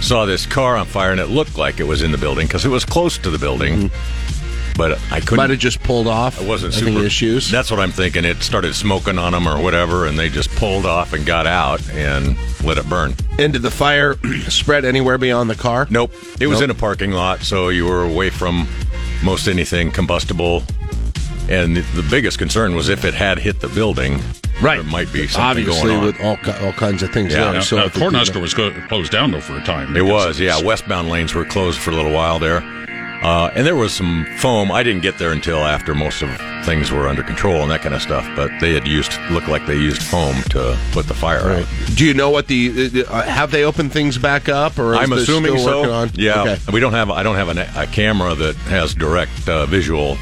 saw this car on fire and it looked like it was in the building because it was close to the building. Mm-hmm. But I couldn't.
Might have just pulled off.
It wasn't super
issues.
That's what I'm thinking. It started smoking on them or whatever, and they just pulled off and got out and let it burn.
And did the fire spread anywhere beyond the car?
Nope. It was
Nope.
in a parking lot, so you were away from most anything combustible. And the biggest concern was if it had hit the building,
right?
There might be something
Obviously,
going on.
with all all kinds of things
Yeah.
there. So
Now,
if it did-
Cornhusker was go- closed down though for a time.
It was, yeah. Westbound lanes were closed for a little while there. Uh, and there was some foam. I didn't get there until after most of things were under control and that kind of stuff. But they had used, looked like they used foam to put the fire out.
Do you know what the uh, have they opened things back up or
I'm assuming so. Yeah,
Okay.
we don't have. I don't have an, a camera that has direct uh, visual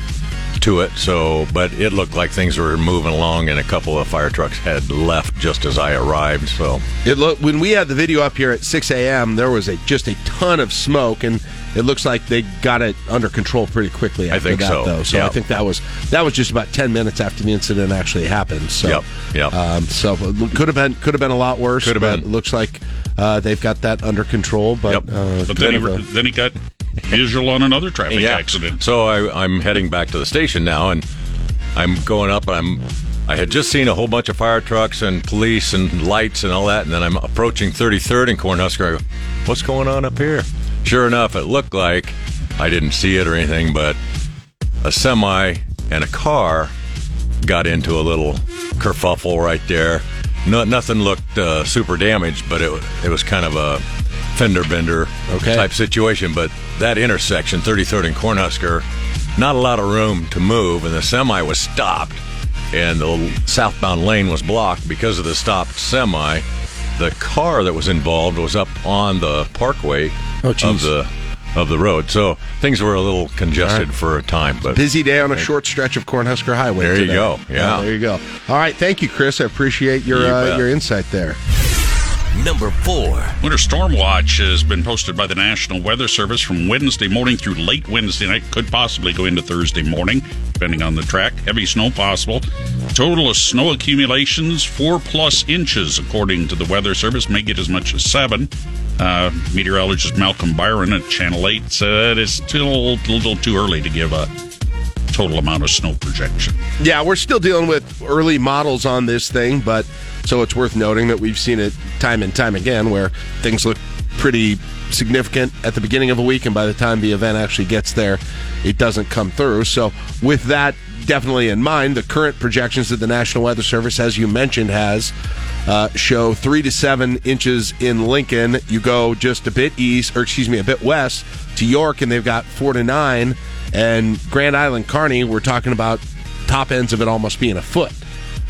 to it. So, but it looked like things were moving along, and a couple of fire trucks had left just as I arrived. So,
It looked when we had the video up here at 6 a.m. There was a just a ton of smoke, and it looks like they got it under control pretty quickly.
I think
that,
so.
Though, so I think that was that was just about 10 minutes after the incident actually happened. So,
Yep, yep.
Um, so it could have been could have been a lot worse.
Could have been.
It looks like uh, they've got that under control. But, uh,
But then he,
a-
then he got visual on another traffic
yeah.
accident.
So I, I'm heading back to the station now, and I'm going up. And I'm. I had just seen a whole bunch of fire trucks and police and lights and all that, and then I'm approaching 33rd and Cornhusker. I go, "What's going on up here?" Sure enough, it looked like I didn't see it or anything, but a semi and a car got into a little kerfuffle right there. No, nothing looked uh, super damaged, but it it was kind of a fender bender type situation. But that intersection, 33rd and Cornhusker, not a lot of room to move, and the semi was stopped, and the southbound lane was blocked because of the stopped semi. The car that was involved was up on the parkway
Oh,
of the of the road, so things were a little congested
right.
for a time. But
busy day on a short stretch of Cornhusker Highway.
There you go. Yeah.
there you go. All right, thank you, Chris. I appreciate your
You
uh, your insight there.
Number four.
Winter storm watch has been posted by the National Weather Service from Wednesday morning through late Wednesday night. Could possibly go into Thursday morning, depending on the track. Heavy snow possible. Total of snow accumulations four plus inches, according to the Weather Service. May get as much as seven. Uh, meteorologist Malcolm Byron at Channel 8 said it's still a little too early to give a total amount of snow projection.
Yeah, we're still dealing with early models on this thing, but so it's worth noting that we've seen it time and time again where things look pretty significant at the beginning of a week, and by the time the event actually gets there, it doesn't come through. So, with that definitely in mind, the current projections that the National Weather Service, as you mentioned, has uh, show three to seven inches in Lincoln. You go just a bit east, or excuse me, a bit west to York, and they've got four to nine. And Grand Island, Kearney, we're talking about top ends of it almost being a foot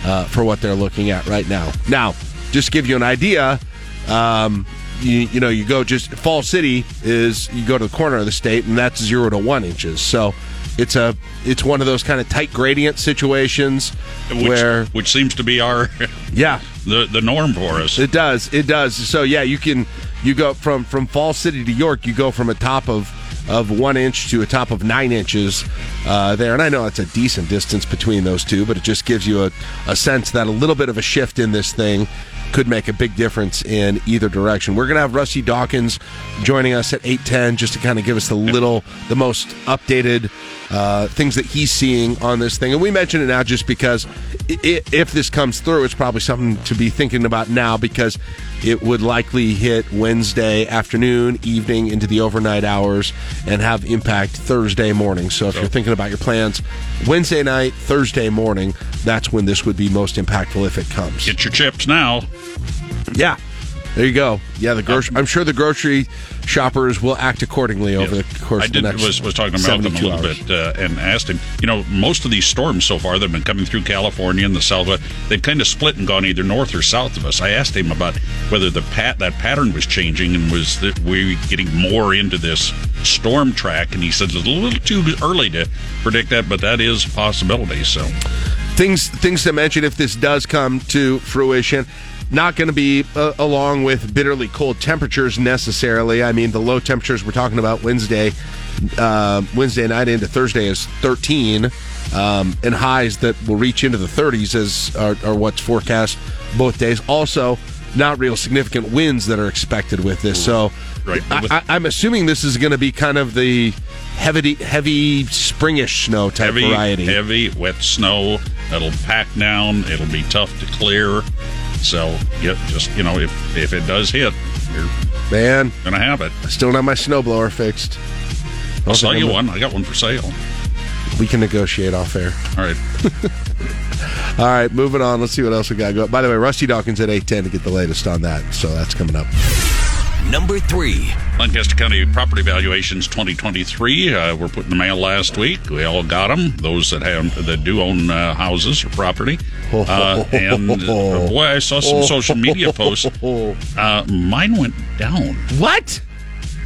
uh, for what they're looking at right now. Now, just to give you an idea, um, you, you know, you go just Falls City is you go to the corner of the state, and that's zero to one inches. So it's a it's one of those kind of tight gradient situations
which,
where
which seems to be our
yeah
the the norm for us.
It does. It does. So yeah, you can you go from from Falls City to York. You go from a top of of one inch to a top of nine inches uh, there. And I know it's a decent distance between those two, but it just gives you a, a sense that a little bit of a shift in this thing could make a big difference in either direction. We're going to have Rusty Dawkins joining us at 8:10 just to kind of give us the little the most updated uh, things that he's seeing on this thing. And we mention it now just because if this comes through, it's probably something to be thinking about now because it would likely hit Wednesday afternoon, evening into the overnight hours and have impact Thursday morning. So if so. you're thinking about your plans, Wednesday night, Thursday morning, that's when this would be most impactful if it comes.
Get your chips now.
Yeah. There you go. Yeah, the grocery. I'm sure the grocery shoppers will act accordingly over the course I
did,
of the next
was, was talking about them a little
hours.
bit uh, and asked him, you know, most of these storms so far that have been coming through California and the Southwest, they've kind of split and gone either north or south of us. I asked him about whether the pat that pattern was changing and was that we getting more into this storm track, and he said it's a little too early to predict that, but that is a possibility. So
things things to mention if this does come to fruition not going to be uh, along with bitterly cold temperatures necessarily. I mean, the low temperatures we're talking about Wednesday, uh, Wednesday night into Thursday is 13, um, and highs that will reach into the 30s as are, are what's forecast both days. Also, not real significant winds that are expected with this. So,
right.
I, am assuming this is going to be kind of the heavy, heavy springish snow type
heavy,
variety.
Heavy, wet snow. that'll pack down. It'll be tough to clear. So, get just you know, if if it does hit, you're
man
gonna have it.
I still have my snowblower fixed.
I'll sell you one. I got one for sale.
We can negotiate off air.
All right.
All right, moving on. Let's see what else we got going. By the way, Rusty Dawkins at 810 to get the latest on that. So that's coming up.
Number three.
Lancaster County Property Valuations 2023 uh, were put in the mail last week. We all got them. Those that have that do own uh, houses or property. Uh, and uh, boy, I saw some social media posts. Uh, mine went down.
What?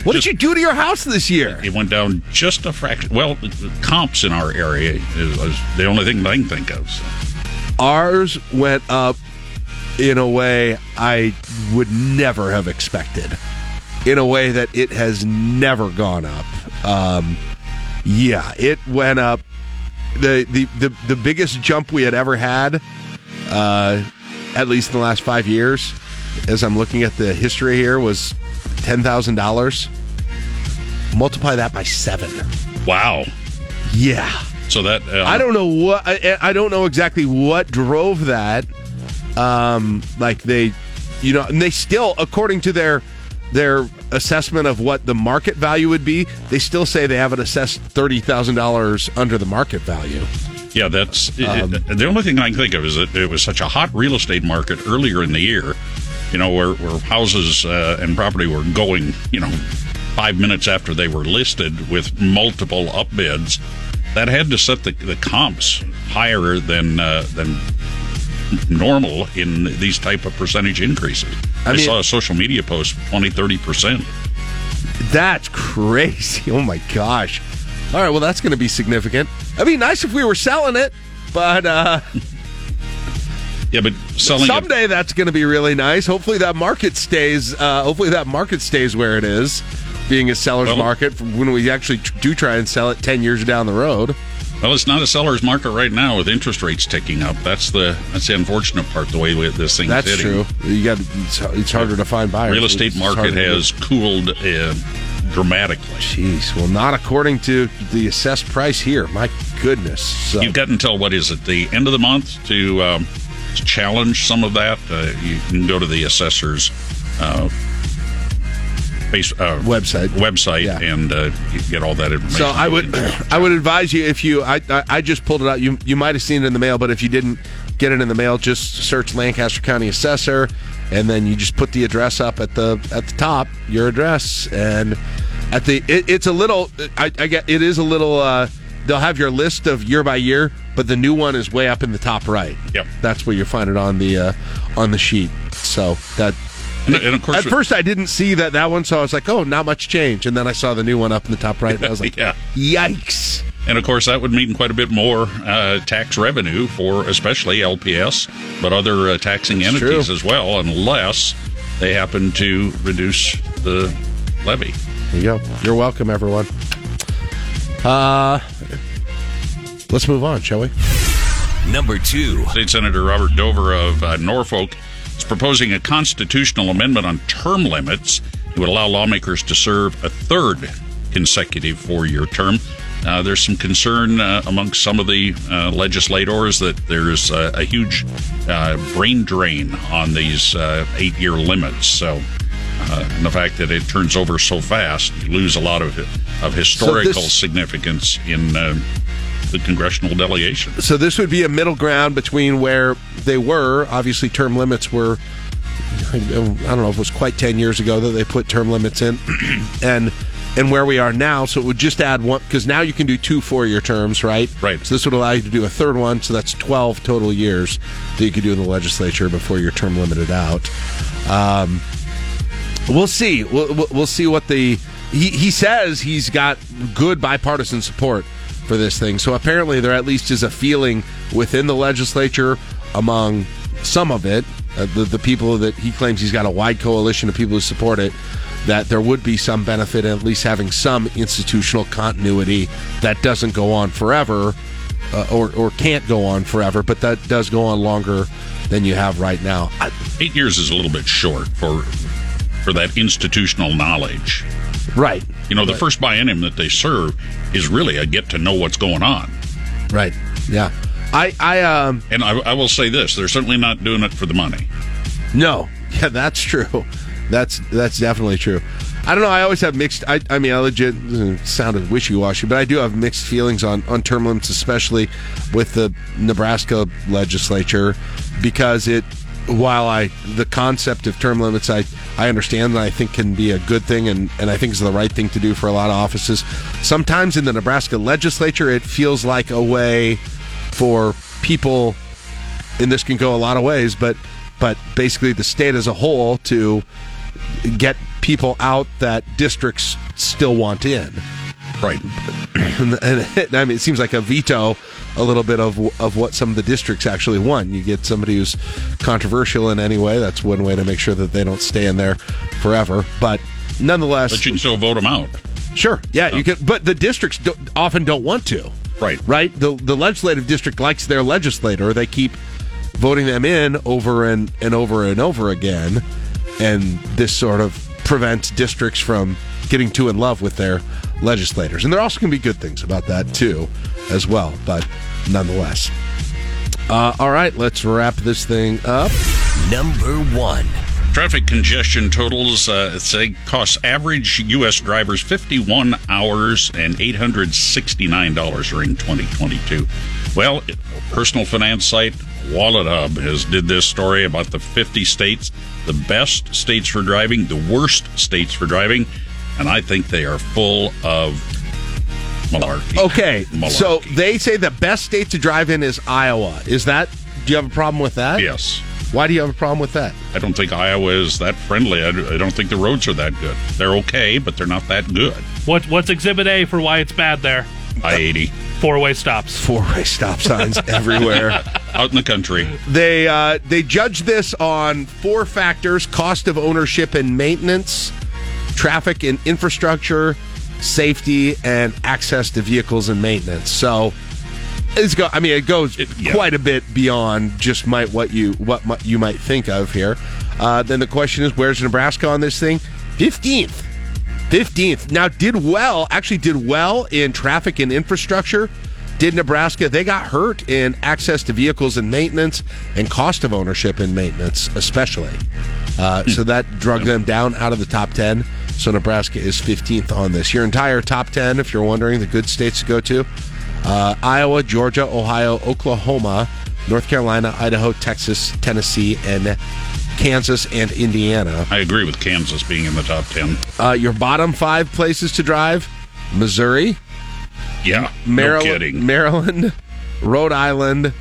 What just, did you do to your house this year?
It went down just a fraction. Well, comps in our area is, is the only thing I can think of. So.
Ours went up in a way I would never have expected. In a way that it has never gone up. Um, yeah, it went up. The, the, the, the biggest jump we had ever had, uh, at least in the last five years, as I'm looking at the history here, was $10,000. Multiply that by seven.
Wow.
Yeah.
So that
um, I don't know what I, I, don't know exactly what drove that. Um, like they, you know, and they still, according to their their assessment of what the market value would be, they still say they have it assessed thirty thousand dollars under the market value.
Yeah, that's um, it, the only thing I can think of is that it was such a hot real estate market earlier in the year. You know, where, where houses uh, and property were going, you know, five minutes after they were listed with multiple upbids. That had to set the, the comps higher than uh, than normal in these type of percentage increases. I, I mean, saw a social media post 20, 30%.
That's crazy. Oh my gosh. All right, well, that's going to be significant. I'd be nice if we were selling it, but uh,
yeah, but selling
someday it, that's going to be really nice. Hopefully that market stays. Uh, hopefully that market stays where it is, being a seller's well, market when we actually do try and sell it ten years down the road.
Well, it's not a seller's market right now with interest rates ticking up. That's the that's the unfortunate part. The way this thing
that's
hitting.
true. You got it's, it's, harder to find buyers.
Real estate market has cooled uh, dramatically.
Jeez, well, not according to the assessed price here. My goodness. So.
You've got until what is it? The end of the month to, um, to challenge some of that. Uh, you can go to the assessor's uh, Base, uh,
website,
website, yeah. and uh, get all that information.
So I would, I would advise you if you, I, I, I just pulled it out. You, you might have seen it in the mail, but if you didn't get it in the mail, just search Lancaster County Assessor, and then you just put the address up at the at the top, your address, and at the, it, it's a little, I, I get, it is a little. uh they'll have your list of year by year, but the new one is way up in the top right.
Yep,
that's where you find it on the uh, on the sheet. So that
and, and of course,
at first I didn't see that that one, so I was like, "Oh, not much change." And then I saw the new one up in the top right, and I was like,
"Yeah,
yikes!"
And of course, that would mean quite a bit more uh, tax revenue for especially LPS, but other uh, taxing That's entities true. as well, unless they happen to reduce the levy.
There you go. You're welcome, everyone. Uh, let's move on, shall we?
Number two.
State Senator Robert Dover of uh, Norfolk is proposing a constitutional amendment on term limits. It would allow lawmakers to serve a third consecutive four year term. Uh, there's some concern uh, amongst some of the uh, legislators that there's a huge uh, brain drain on these uh, eight year limits. So, uh, and the fact that it turns over so fast, you lose a lot of of historical so this, significance in the congressional delegation.
So this would be a middle ground between where they were. Obviously, term limits were. I don't know if it was quite ten years ago that they put term limits in, and and where we are now. So it would just add one because now you can do two four-year terms, right?
Right.
So this would allow you to do a third one. So that's twelve total years that you could do in the legislature before your term limited out. Um, we'll see. We'll, we'll see what the he, he says he's got good bipartisan support for this thing. So apparently, there at least is a feeling within the legislature among some of it, uh, the, the people that he claims he's got a wide coalition of people who support it, that there would be some benefit in at least having some institutional continuity that doesn't go on forever uh, or, or can't go on forever, but that does go on longer than you have right now.
Eight years is a little bit short for for that institutional knowledge.
Right.
You know, the right. first biennium that they serve is really a get to know what's going on.
Right. Yeah. I, I, um,
and I, I will say this: they're certainly not doing it for the money.
No. Yeah, that's true. That's that's definitely true. I don't know. I always have mixed. I, I mean, I legit sounded wishy washy, but I do have mixed feelings on on term limits, especially with the Nebraska legislature, because it while I the concept of term limits I I understand that I think can be a good thing and and I think is the right thing to do for a lot of offices. Sometimes in the Nebraska legislature it feels like a way for people and this can go a lot of ways but but basically the state as a whole to get people out that districts still want in.
Right.
and, and, I mean it seems like a veto a little bit of of what some of the districts actually want. You get somebody who's controversial in any way. That's one way to make sure that they don't stay in there forever. But nonetheless,
but you can still vote them out.
Sure, yeah, you oh. can. But the districts do, often don't want to.
Right,
right. The the legislative district likes their legislator. They keep voting them in over and and over and over again, and this sort of prevents districts from getting too in love with their legislators. And there also can be good things about that too, as well. But nonetheless. Uh, all right, let's wrap this thing up.
Number one.
Traffic congestion totals uh, say costs average U.S. drivers 51 hours and $869 during 2022. Well, personal finance site WalletHub has did this story about the 50 states, the best states for driving, the worst states for driving, and I think they are full of malarkey.
Okay, malarkey. so they say the best state to drive in is Iowa. Is that? Do you have a problem with that?
Yes.
Why do you have a problem with that?
I don't think Iowa is that friendly. I, I don't think the roads are that good. They're okay, but they're not that good.
What, what's Exhibit A for why it's bad there?
I eighty.
Four way stops.
Four way stop signs everywhere.
Out in the country.
They uh, they judge this on four factors: cost of ownership and maintenance, traffic and infrastructure, safety, and access to vehicles and maintenance. So it's go. I mean, it goes yeah. quite a bit beyond just might what you what might, you might think of here. Uh, then the question is, where's Nebraska on this thing? Fifteenth, fifteenth. Now did well. Actually, did well in traffic and infrastructure. Did Nebraska? They got hurt in access to vehicles and maintenance and cost of ownership and maintenance, especially. Uh, so that drug them down out of the top ten. So Nebraska is 15th on this. Your entire top 10, if you're wondering, the good states to go to uh, Iowa, Georgia, Ohio, Oklahoma, North Carolina, Idaho, Texas, Tennessee, and Kansas and Indiana.
I agree with Kansas being in the top 10.
Uh, your bottom five places to drive Missouri.
Yeah.
Maryland,
no kidding.
Maryland, Rhode Island,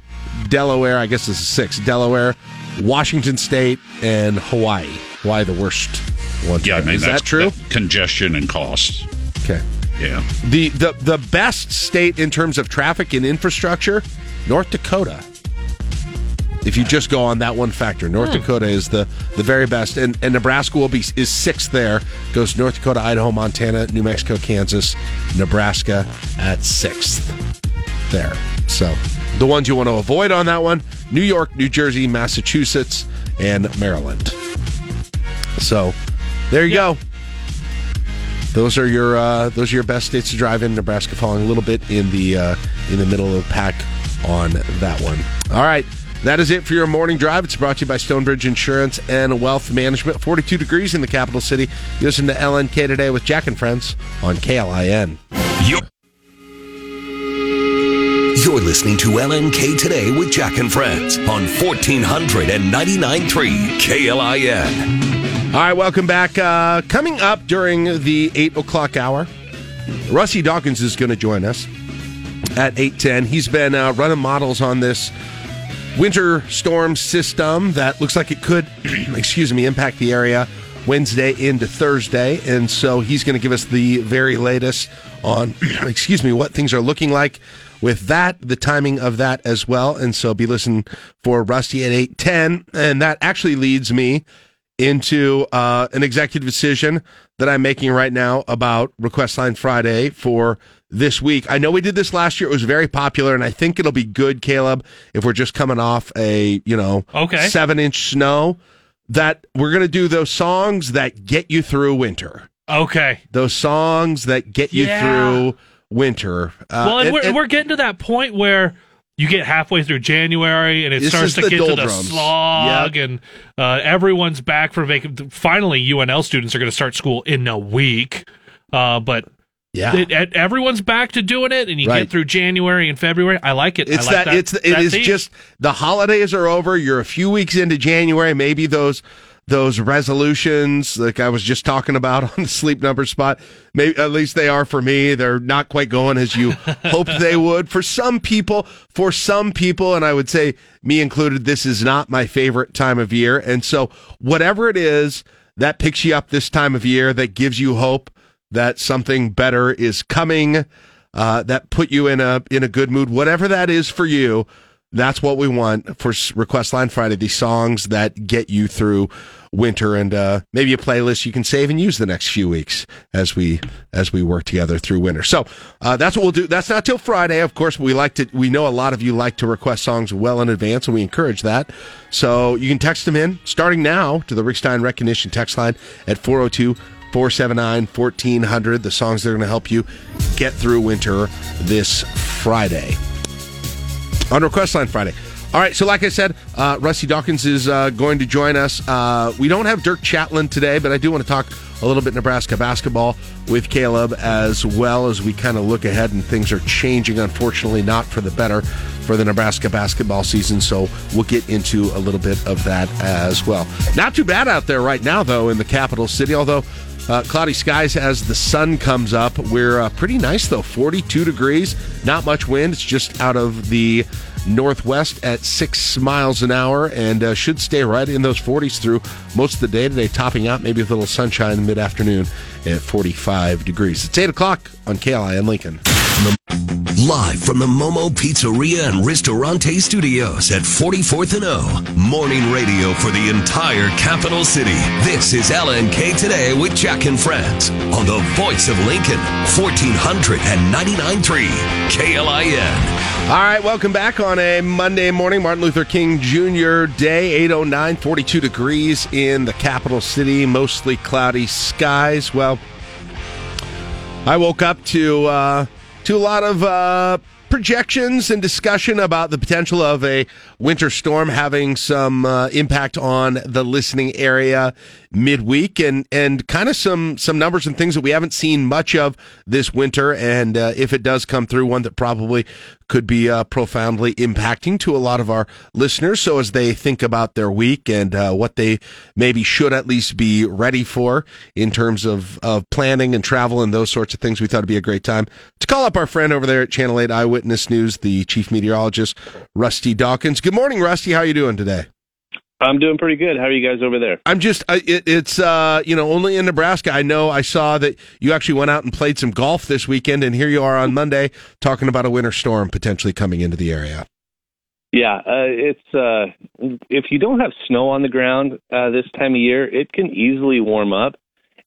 Delaware. I guess this is six. Delaware, Washington State, and Hawaii. Why the worst one?
Yeah, I mean,
is
that's,
that true?
that congestion and costs.
Okay.
Yeah.
The, the the best state in terms of traffic and infrastructure, North Dakota. If you just go on that one factor, North
Hmm.
Dakota is the, the very best, and, and Nebraska will be is sixth there. Goes North Dakota, Idaho, Montana, New Mexico, Kansas, Nebraska at sixth there. So the ones you want to avoid on that one: New York, New Jersey, Massachusetts, and Maryland. So there you go. Those are your uh, those are your best states to drive in. Nebraska falling a little bit in the uh, in the middle of the pack on that one. All right. That is it for your morning drive. It's brought to you by Stonebridge Insurance and Wealth Management. 42 degrees in the capital city. You listen to LNK today with Jack and Friends on KLIN.
You're, You're listening to LNK Today with Jack and Friends on 1499.3 KLIN.
All right, welcome back. Uh, coming up during the 8 o'clock hour, Rusty Dawkins is going to join us at 8.10. He's been uh, running models on this winter storm system that looks like it could, excuse me, impact the area Wednesday into Thursday. And so he's going to give us the very latest on, excuse me, what things are looking like with that, the timing of that as well. And so be listening for Rusty at 8.10. And that actually leads me into uh, an executive decision that I'm making right now about Request Line Friday for this week. I know we did this last year. It was very popular, and I think it'll be good, Caleb, if we're just coming off a, you know,
Okay.
seven inch snow, that we're going to do those songs that get you through winter.
Okay.
Those songs that get you
Yeah.
through winter. Uh,
well, and,
and-
we're,
and-
we're getting to that point where you get halfway through January and it
This
starts to get to the slog, and uh, everyone's back for vacation. Finally, UNL students are going to start school in a week, uh, but.
Yeah.
it- it- everyone's back to doing it, and you
Right.
get through January and February. I like it. I
It's
like
that, it's it
that
is just the holidays are over. You're a few weeks into January. Maybe those those resolutions, like I was just talking about on the sleep number spot, maybe at least they are for me. They're not quite going as you hoped they would. For some people, for some people, and I would say me included, this is not my favorite time of year. And so whatever it is that picks you up this time of year, that gives you hope that something better is coming, uh, that put you in a in a good mood, whatever that is for you. That's what we want for Request Line Friday. These songs that get you through winter, and uh, maybe a playlist you can save and use the next few weeks as we as we work together through winter. So uh, that's what we'll do. That's not till Friday, of course. But we like to. We know a lot of you like to request songs well in advance, and we encourage that. So you can text them in starting now to the Rick Stein Recognition text line at 402 479 1400. The songs that are going to help you get through winter this Friday on Request Line Friday. All right, so like I said, uh, Rusty Dawkins is uh, going to join us. Uh, we don't have Dirk Chatelain today, but I do want to talk a little bit Nebraska basketball with Caleb as well as we kind of look ahead and things are changing, unfortunately, not for the better for the Nebraska basketball season. So we'll get into a little bit of that as well. Not too bad out there right now, though, in the capital city, although. Uh, cloudy skies as the sun comes up. We're uh, pretty nice though, 42 degrees. Not much wind. It's just out of the northwest at six miles an hour and uh, should stay right in those 40s through most of the day today, topping out maybe with a little sunshine in the mid afternoon at 45 degrees. It's 8 o'clock on KLI in Lincoln.
Live from the Momo Pizzeria and Ristorante Studios at 44th and O. Morning radio for the entire capital city. This is LNK Today with Jack and Friends on the voice of Lincoln, 1499.3 KLIN.
All right, welcome back on a Monday morning, Martin Luther King Jr. Day, 809, 42 degrees in the capital city, mostly cloudy skies. Well, I woke up to uh, to a lot of uh, projections and discussion about the potential of a winter storm having some uh, impact on the listening area midweek, and and kind of some some numbers and things that we haven't seen much of this winter. And uh, if it does come through, one that probably could be uh, profoundly impacting to a lot of our listeners. So as they think about their week and uh, what they maybe should at least be ready for in terms of of planning and travel and those sorts of things, we thought it'd be a great time to call up our friend over there at Channel Eight Eyewitness News, the chief meteorologist Rusty Dawkins. Good morning, Rusty. How are you doing today?
I'm doing pretty good. How are you guys over there?
I'm just, it, it's, uh, you know, only in Nebraska. I know I saw that you actually went out and played some golf this weekend, and here you are on Monday talking about a winter storm potentially coming into the area.
Yeah, uh, it's, uh, if you don't have snow on the ground uh, this time of year, it can easily warm up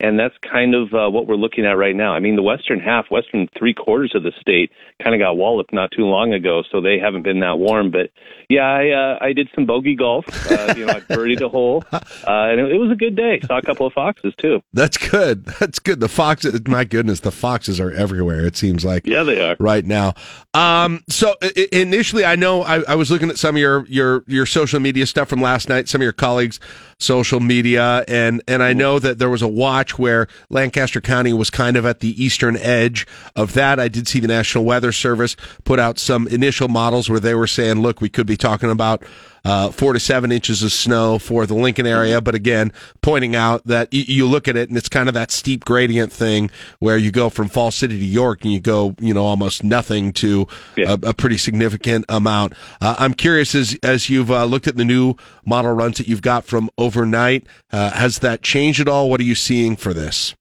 and that's kind of uh, what we're looking at right now. I mean, the western half, western three quarters of the state, kind of got walloped not too long ago, so they haven't been that warm. But yeah, I uh, I did some bogey golf. Uh, you know, I birdied a hole, uh, and it, it was a good day. Saw a couple of foxes too.
That's good. That's good. The foxes, my goodness, the foxes are everywhere. It seems like
yeah, they are
right now. Um, so initially, I know I, I was looking at some of your your your social media stuff from last night. Some of your colleagues' social media, and and I know that there was a watch where Lancaster County was kind of at the eastern edge of that. I did see the National Weather Service put out some initial models where they were saying, look, we could be talking about uh, four to seven inches of snow for the Lincoln area. But again, pointing out that y- you look at it and it's kind of that steep gradient thing where you go from Falls City to York and you go, you know, almost nothing to yeah. a, a, pretty significant amount. Uh, I'm curious as, as you've uh, looked at the new model runs that you've got from overnight, uh, has that changed at all? What are you seeing for this?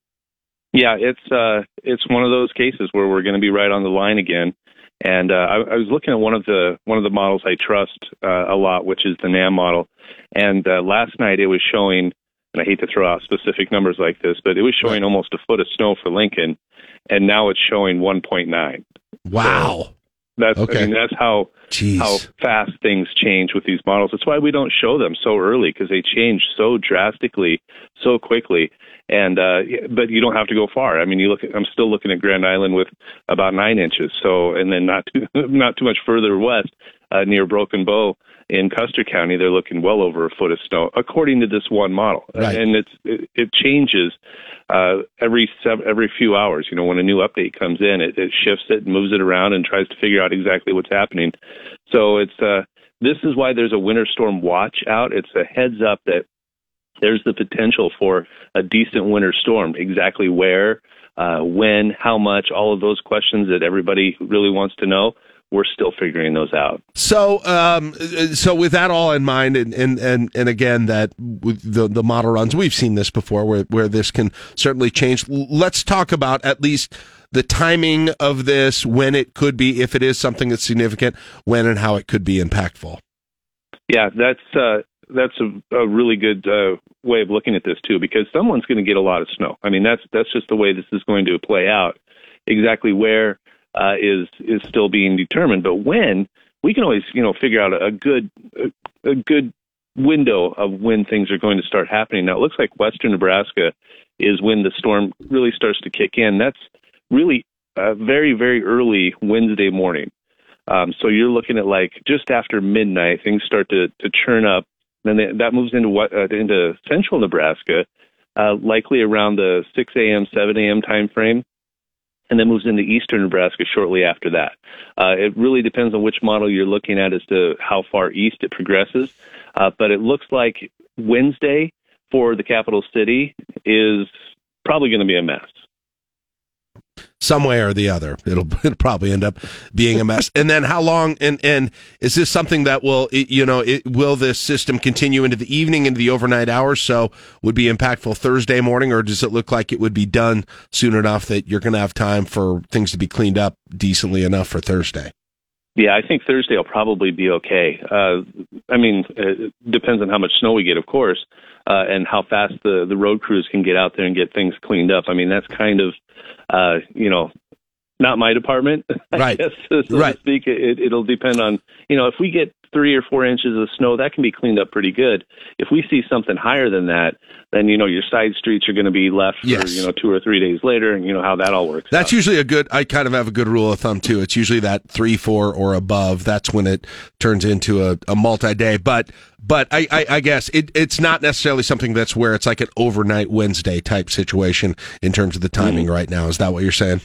Yeah, it's uh, it's one of those cases where we're going to be right on the line again. And uh, I, I was looking at one of the one of the models I trust uh, a lot, which is the NAM model. And uh, last night it was showing, and I hate to throw out specific numbers like this, but it was showing almost a foot of snow for Lincoln, and now it's showing 1.9.
Wow.
So that's okay. I mean that's how
Jeez.
how fast things change with these models. That's why we don't show them so early because they change so drastically, so quickly and uh, but you don't have to go far. I mean, you look. At, I'm still looking at Grand Island with about nine inches. So, and then not too not too much further west, uh, near Broken Bow in Custer County, they're looking well over a foot of snow, according to this one model.
Right.
And it's it, it changes uh, every seven, every few hours. You know, when a new update comes in, it, it shifts it, and moves it around, and tries to figure out exactly what's happening. So it's uh, this is why there's a winter storm watch out. It's a heads up that there's the potential for a decent winter storm. Exactly where, uh, when, how much, all of those questions that everybody really wants to know. We're still figuring those out.
So, um, so with that all in mind, and and and, and again, that the the model runs, we've seen this before, where where this can certainly change. Let's talk about at least the timing of this, when it could be, if it is something that's significant, when and how it could be impactful.
Yeah, that's uh, that's a, a really good uh, way of looking at this too, because someone's going to get a lot of snow. I mean, that's that's just the way this is going to play out. Exactly where uh, is is still being determined, but when we can always you know figure out a, good a, a good window of when things are going to start happening. Now it looks like western Nebraska is when the storm really starts to kick in. That's really uh, very very early Wednesday morning. Um, so you're looking at like just after midnight, things start to, to churn up then that moves into what uh, into central Nebraska, uh, likely around the 6 a.m. 7 a.m. time frame, and then moves into eastern Nebraska shortly after that. Uh, it really depends on which model you're looking at as to how far east it progresses, uh, but it looks like Wednesday for the capital city is probably going to be a mess
some way or the other. It'll, it'll probably end up being a mess. and then how long? And and is this something that will you know it, will this system continue into the evening into the overnight hours? So would be impactful Thursday morning, or does it look like it would be done soon enough that you're going to have time for things to be cleaned up decently enough for Thursday?
Yeah, I think Thursday will probably be okay. Uh, I mean, it depends on how much snow we get, of course, uh, and how fast the the road crews can get out there and get things cleaned up. I mean, that's kind of uh, you know, not my department,
right?
Guess, so
right.
to speak. It, it'll depend on, you know, if we get three or four inches of snow, that can be cleaned up pretty good. If we see something higher than that, then you know your side streets are going to be left for you know two or three days later, and you know how that all works.
That's usually a good. I kind of have a good rule of thumb too. It's usually that three, four, or above. That's when it turns into a, a multi-day. But but I, I, I guess it, it's not necessarily something that's where it's like an overnight Wednesday type situation in terms of the timing mm-hmm. right now. Is that what you're saying?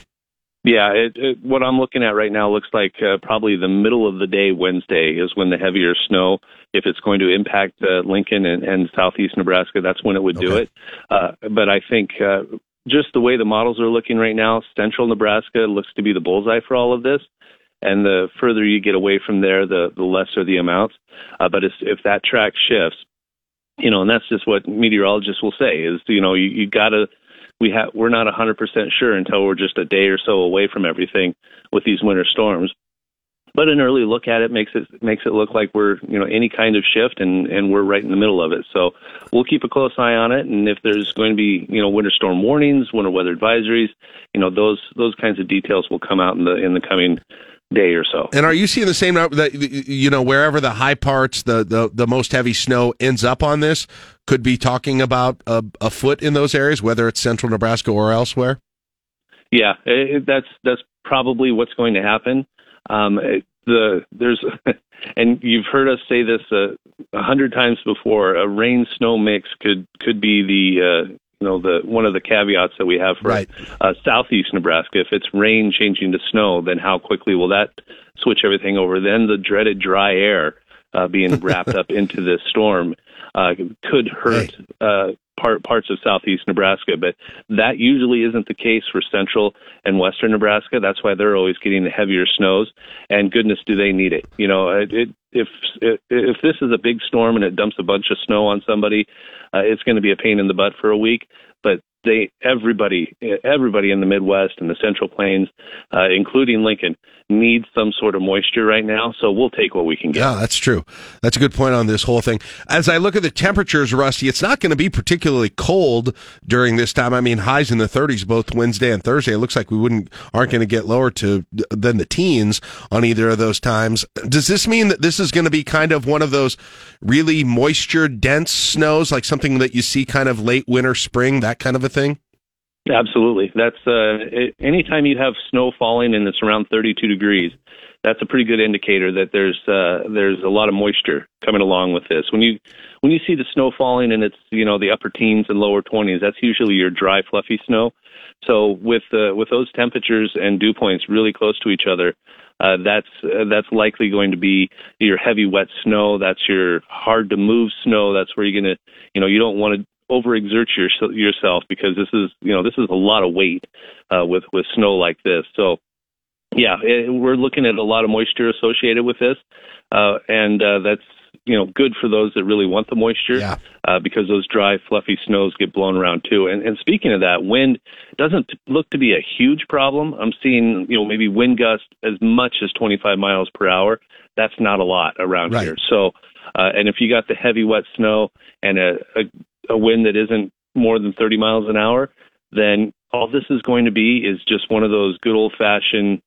Yeah, it, it, what I'm looking at right now looks like uh, probably the middle of the day Wednesday is when the heavier snow, if it's going to impact uh, Lincoln and, and southeast Nebraska, that's when it would do it. Uh, but I think uh, just the way the models are looking right now, central Nebraska looks to be the bullseye for all of this. And the further you get away from there, the, the lesser the amounts. Uh, but if, if that track shifts, you know, and that's just what meteorologists will say is, you know, you, you got to we have we're not 100% sure until we're just a day or so away from everything with these winter storms. But an early look at it makes it makes it look like we're you know any kind of shift and and we're right in the middle of it. So we'll keep a close eye on it. And if there's going to be you know winter storm warnings, winter weather advisories, you know those those kinds of details will come out in the in the coming day or so.
And are you seeing the same that you know wherever the high parts, the the, the most heavy snow ends up on this, could be talking about a, a foot in those areas, whether it's central Nebraska or elsewhere?
Yeah, it, that's that's probably what's going to happen. Um, the there's and you've heard us say this uh, a hundred times before. A rain snow mix could could be the uh, you know the one of the caveats that we have for
Right.
uh, southeast Nebraska. If it's rain changing to snow, then how quickly will that switch everything over? Then the dreaded dry air uh, being wrapped up into this storm uh, could hurt uh, part parts of southeast Nebraska. But that usually isn't the case for central and western Nebraska. That's why they're always getting the heavier snows. And goodness, do they need it? You know, it, it, if if if this is a big storm and it dumps a bunch of snow on somebody, uh, it's going to be a pain in the butt for a week. But they everybody everybody in the Midwest and the Central Plains, uh, including Lincoln, needs some sort of moisture right now. So we'll take what we can get.
Yeah, that's true. That's a good point on this whole thing. As I look at the temperatures, Rusty, it's not going to be particularly cold during this time. I mean, highs in the 30s both Wednesday and Thursday. It looks like we wouldn't aren't going to get lower to than the teens on either of those times. Does this mean that this is going to be kind of one of those really moisture dense snows, like something that you see kind of late winter, spring, that kind of a thing?
Absolutely. That's uh, anytime you have snow falling and it's around 32 degrees, that's a pretty good indicator that there's uh, there's a lot of moisture coming along with this. When you when you see the snow falling and it's you know the upper teens and lower 20s, that's usually your dry, fluffy snow. So with uh, with those temperatures and dew points really close to each other, uh, that's uh, that's likely going to be your heavy, wet snow. That's your hard to move snow. That's where you're gonna you know you don't want to overexert your, yourself because this is you know this is a lot of weight uh, with with snow like this. So yeah, it, we're looking at a lot of moisture associated with this, uh, and uh, that's you know good for those that really want the moisture uh, because those dry, fluffy snows get blown around too. And, and speaking of that, wind doesn't look to be a huge problem. I'm seeing you know maybe wind gusts as much as 25 miles per hour. That's not a lot around here. So, uh, and if you got the heavy, wet snow and a, a, a wind that isn't more than 30 miles an hour, then all this is going to be is just one of those good old fashioned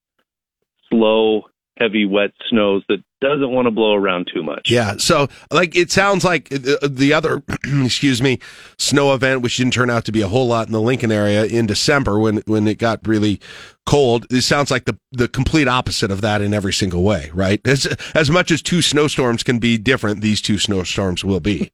slow, heavy, wet snows that doesn't want to blow around too much.
Yeah. So, like, it sounds like the, the other, excuse me, snow event, which didn't turn out to be a whole lot in the Lincoln area in December when, when it got really cold. It sounds like the, the complete opposite of that in every single way, right? As, as much as two snowstorms can be different, these two snowstorms will be.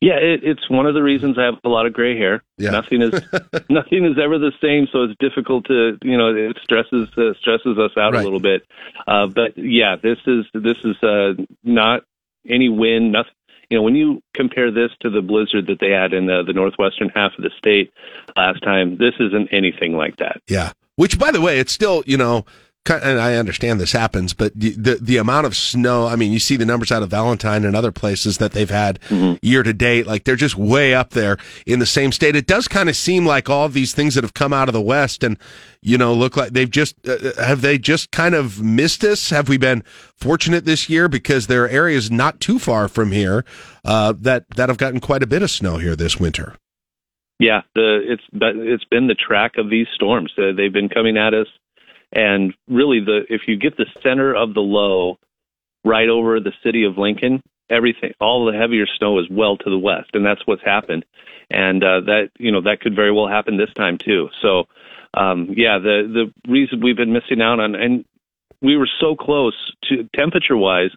Yeah, it, it's one of the reasons I have a lot of gray hair.
Yeah.
Nothing is nothing is ever the same, so it's difficult to you know it stresses uh, stresses us out a little bit. Uh, but yeah, this is this is uh, not any wind. Nothing. You know, when you compare this to the blizzard that they had in the, the northwestern half of the state last time, this isn't anything like that.
Yeah. Which, by the way, it's still, you know, and I understand this happens, but the, the the amount of snow. I mean, you see the numbers out of Valentine and other places that they've had year to date. Like they're just way up there in the same state. It does kind of seem like all these things that have come out of the West and you know look like they've just uh, have they just kind of missed us? Have we been fortunate this year because there are areas not too far from here uh, that that have gotten quite a bit of snow here this winter.
Yeah, the it's it's been the track of these storms. Uh, they've been coming at us, and really the if you get the center of the low right over the city of Lincoln. Everything, all the heavier snow is well to the west, and that's what's happened. And uh, that you know that could very well happen this time too. So, um, yeah, the the reason we've been missing out on, and we were so close to temperature wise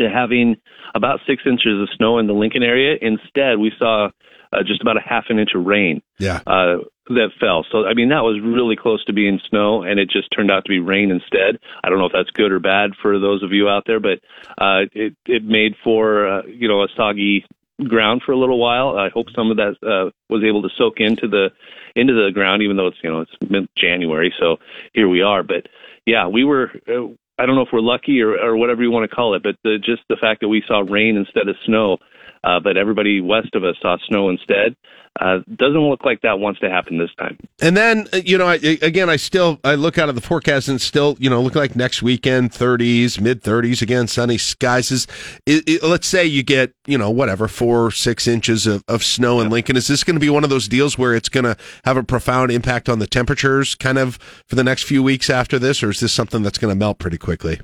to having about six inches of snow in the Lincoln area. Instead, we saw uh, just about a half an inch of rain.
Yeah.
Uh, that fell. So I mean that was really close to being snow, and it just turned out to be rain instead. I don't know if that's good or bad for those of you out there, but uh, it it made for uh, you know a soggy ground for a little while. I hope some of that uh, was able to soak into the into the ground, even though it's you know it's mid January. So here we are. But yeah, we were. Uh, I don't know if we're lucky or, or whatever you want to call it, but the, just the fact that we saw rain instead of snow, uh, but everybody west of us saw snow instead. Uh, doesn't look like that wants to happen this time.
And then, uh, you know, I, again, I still I look out of the forecast and still, you know, look like next weekend, 30s, mid 30s again, sunny skies. Is it, it, let's say you get, you know, whatever four six inches of, of snow in Lincoln. Is this going to be one of those deals where it's going to have a profound impact on the temperatures, kind of for the next few weeks after this, or is this something that's going to melt pretty quickly?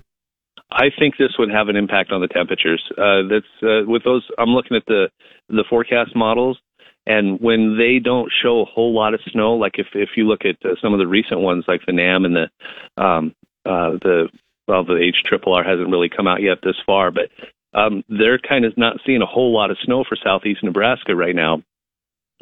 I think this would have an impact on the temperatures. Uh, that's uh, with those. I'm looking at the the forecast models. And when they don't show a whole lot of snow, like if if you look at uh, some of the recent ones, like the NAM and the um, uh, the well, the H triple R hasn't really come out yet this far, but um, they're kind of not seeing a whole lot of snow for southeast Nebraska right now,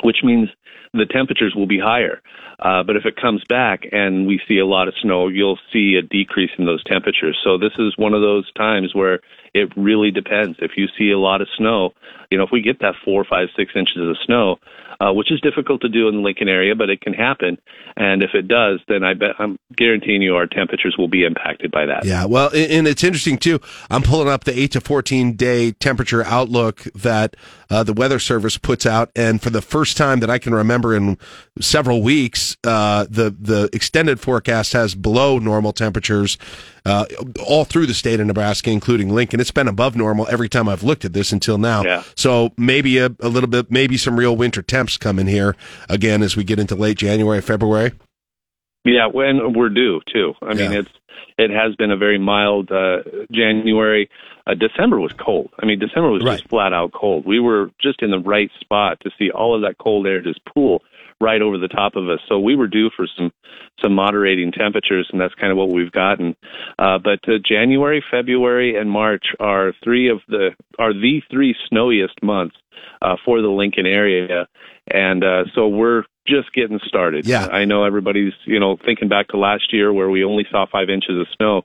which means the temperatures will be higher. Uh, but if it comes back and we see a lot of snow, you'll see a decrease in those temperatures. So this is one of those times where it really depends. If you see a lot of snow, you know, if we get that four, five, six inches of snow, uh, which is difficult to do in the Lincoln area, but it can happen. And if it does, then I bet I'm guaranteeing you our temperatures will be impacted by that.
Yeah, well, and it's interesting too. I'm pulling up the eight to 14 day temperature outlook that uh, the Weather Service puts out, and for the first time that I can remember in several weeks, uh, the the extended forecast has below normal temperatures uh, all through the state of Nebraska, including Lincoln. It's been above normal every time I've looked at this until now.
Yeah.
So maybe a, a little bit, maybe some real winter temps coming here again as we get into late January, February.
Yeah, when we're due too. I mean, it's it has been a very mild uh, January. Uh, December was cold. I mean, December was
Right.
just flat out cold. We were just in the right spot to see all of that cold air just pool right over the top of us. So we were due for some some moderating temperatures, and that's kind of what we've gotten. Uh, but uh, January, February, and March are three of the are the three snowiest months uh, for the Lincoln area, and uh, so we're just getting started.
Yeah.
I know everybody's you know thinking back to last year where we only saw five inches of snow.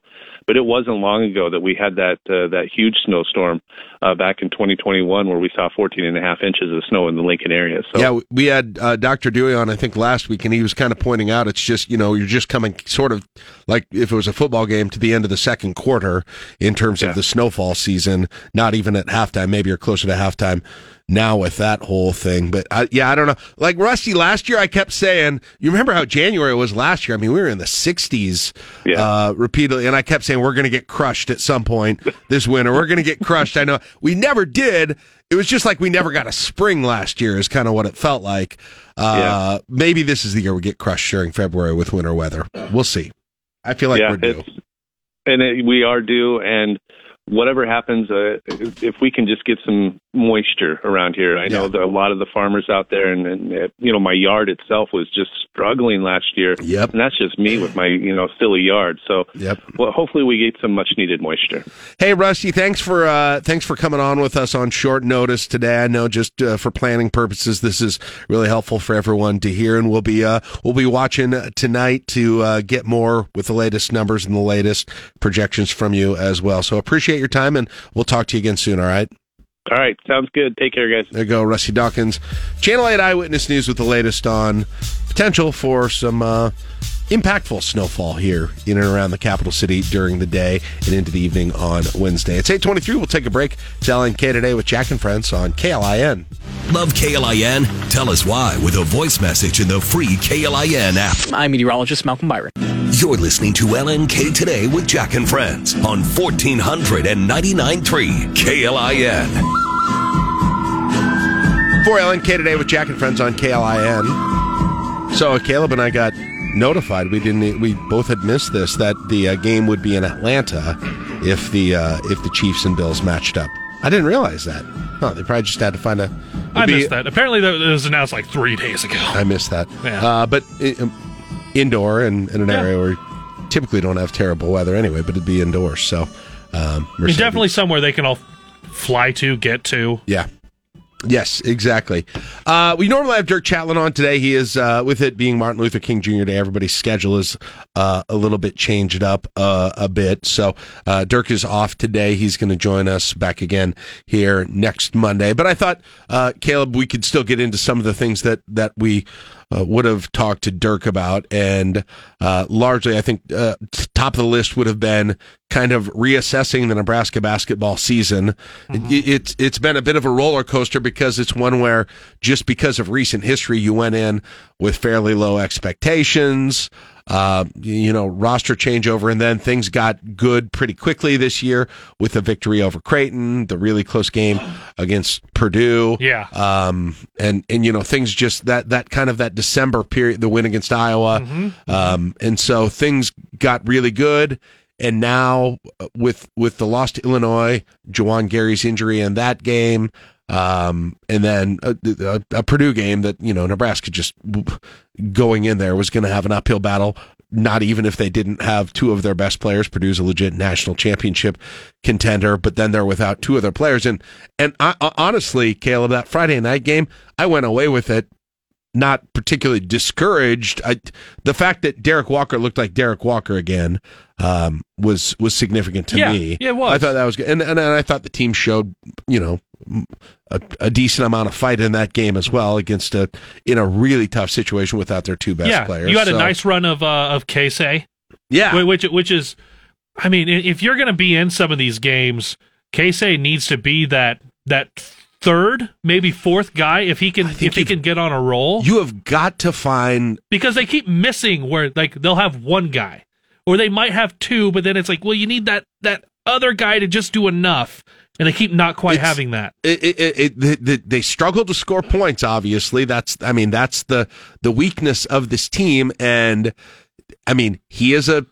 But it wasn't long ago that we had that uh, that huge snowstorm uh, back in 2021 where we saw 14 and a half inches of snow in the Lincoln area. So
Yeah, we had uh, Dr. Dewey on, I think, last week, and he was kind of pointing out it's just, you know, you're just coming sort of like if it was a football game to the end of the second quarter in terms of the snowfall season, not even at halftime. Maybe you're closer to halftime now with that whole thing. But I, yeah, I don't know. Like Rusty, last year I kept saying, you remember how January was last year? I mean, we were in the 60s uh, repeatedly, and I kept saying, we're going to get crushed at some point this winter. We're going to get crushed. I know we never did. It was just like we never got a spring last year, is kind of what it felt like. Uh, Maybe this is the year we get crushed during February with winter weather. We'll see. I feel like
yeah,
we're due.
and it, we are due. And whatever happens, uh, if we can just get some moisture around here, I know that a lot of the farmers out there, and, and uh, you know, my yard itself was just struggling last year.
Yep.
And that's just me with my you know silly yard. So
yep.
Well, hopefully we get some much needed moisture.
Hey, Rusty, thanks for uh, thanks for coming on with us on short notice today. I know just uh, for planning purposes, this is really helpful for everyone to hear, and we'll be uh, we'll be watching tonight to uh, get more with the latest numbers and the latest projections from you as well. So appreciate your time, and we'll talk to you again soon. All right.
All right, sounds good. Take care, guys.
There you go, Rusty Dawkins, Channel 8 Eyewitness News with the latest on potential for some uh, impactful snowfall here in and around the capital city during the day and into the evening on Wednesday. It's 823. We'll take a break. It's LNK today with Jack and Friends on KLIN.
Love KLIN? Tell us why with a voice message in the free KLIN app.
I'm meteorologist Malcolm Byron.
You're listening to LNK Today with Jack and Friends on 1499.3 KLIN.
For LNK today with Jack and Friends on KLIN. So Caleb and I got notified. We didn't. We both had missed this that the uh, game would be in Atlanta if the uh, if the Chiefs and Bills matched up. I didn't realize that. Oh, they probably just had to find a.
I
be-
missed that. Apparently, that was announced like three days ago.
I missed that.
Yeah.
Uh, but i- um, indoor and in an
Yeah.
area where you typically don't have terrible weather anyway, but it'd be indoors. So, um,
definitely somewhere they can all fly to, get to.
Yeah. Yes, exactly. Uh, we normally have Dirk Chatelain on today. He is, uh, with it being Martin Luther King Jr. Day, everybody's schedule is uh, a little bit changed up uh, a bit. So uh, Dirk is off today. He's going to join us back again here next Monday. But I thought, uh, Caleb, we could still get into some of the things that, that we uh, would have talked to Dirk about. And uh, largely, I think uh, top of the list would have been kind of reassessing the Nebraska basketball season. It, it's it's been a bit of a roller coaster because it's one where just because of recent history, you went in with fairly low expectations. Uh, you know, roster changeover, and then things got good pretty quickly this year with the victory over Creighton, the really close game against Purdue.
Yeah.
Um, and, and, you know, things just that, that kind of that December period, the win against Iowa. Um, and so things got really good. And now uh, with, with the loss to Illinois, Juwan Gary's injury in that game, um, and then a, a, a Purdue game that, you know, Nebraska just going in there was going to have an uphill battle. Not even if they didn't have two of their best players. Purdue's a legit national championship contender, but then they're without two of their players. And and I, honestly, Caleb, that Friday night game, I went away with it not particularly discouraged. I, the fact that Derek Walker looked like Derek Walker again um, was was significant to
Yeah,
me.
yeah, it was.
I thought that was good, and, and I thought the team showed you know a, a decent amount of fight in that game as well against a in a really tough situation without their two best
yeah,
players.
you had a nice run of uh, of Casey.
Yeah.
which which is, I mean, if you're going to be in some of these games, Casey needs to be that that third, maybe fourth guy if he can if he can get on a roll.
You have got to find
because they keep missing where like they'll have one guy or they might have two, but then it's like, well, you need that that other guy to just do enough, and they keep not quite
It's-
having that.
it, it, it, it, the, the, they struggle to score points. Obviously, that's I mean that's the the weakness of this team. And I mean he is a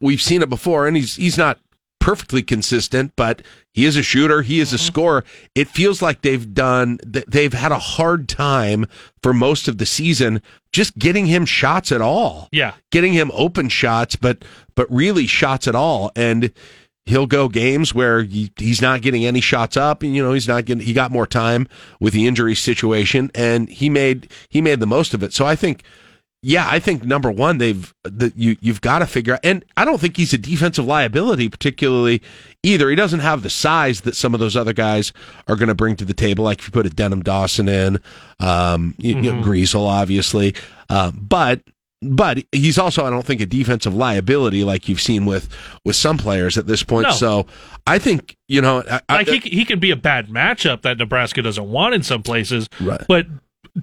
we've seen it before, and he's he's not perfectly consistent, but he is a shooter. He is a mm-hmm. scorer. It feels like they've done th- they've had a hard time for most of the season just getting him shots at all
Yeah.
getting him open shots, but but really shots at all. And he'll go games where he, he's not getting any shots up, and you know he's not getting. He got more time with the injury situation, and he made he made the most of it. So I think. Yeah, I think number one, they've that you you've got to figure out, and I don't think he's a defensive liability particularly either. He doesn't have the size that some of those other guys are going to bring to the table. Like if you put a Denim Dawson in, um, you, you know,
Mhm.
Griesel, obviously, um, but but he's also I don't think a defensive liability like you've seen with with some players at this point.
No.
So I think you know, I, I-
he he can be a bad matchup that Nebraska doesn't want in some places,
Right.
but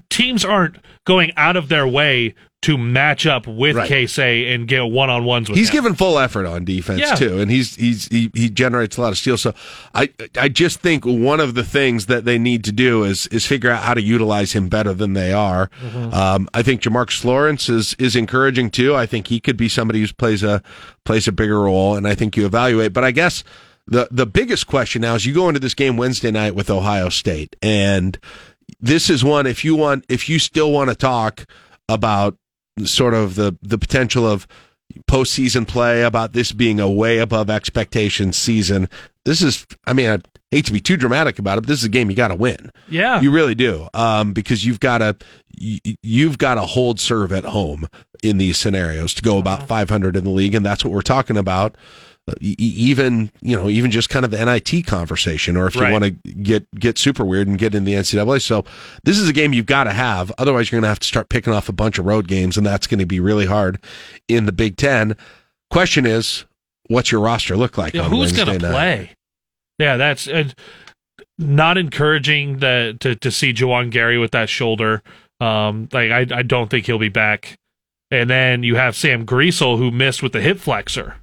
teams aren't going out of their way to match up with
Right.
Casey and get one on ones with
he's
him.
given full effort on defense
Yeah.
too, and he's he's he, he generates a lot of steals. So I I just think one of the things that they need to do is is figure out how to utilize him better than they are.
Mm-hmm.
Um, I think Jamarcus Lawrence is is encouraging too. I think he could be somebody who plays a plays a bigger role, and I think you evaluate. But I guess the the biggest question now is you go into this game Wednesday night with Ohio State, and this is one if you want if you still want to talk about sort of the the potential of postseason play about this being a way above expectation season. This is, I mean, I hate to be too dramatic about it, but this is a game you got to win.
Yeah.
you really do, um, because you've got to you've got to hold serve at home in these scenarios to go about 500 in the league, and that's what we're talking about. Uh, Even you know, even just kind of the NIT conversation, or if you
Right.
want to get get super weird and get in the NCAA. So this is a game you've got to have. Otherwise, you're going to have to start picking off a bunch of road games, and that's going to be really hard in the Big Ten. Question is, what's your roster look like?
Yeah, who's going to play? Yeah, that's uh, not encouraging the, to to see Juwan Gary with that shoulder. Um, like I I don't think he'll be back. And then you have Sam Griesel who missed with the hip flexor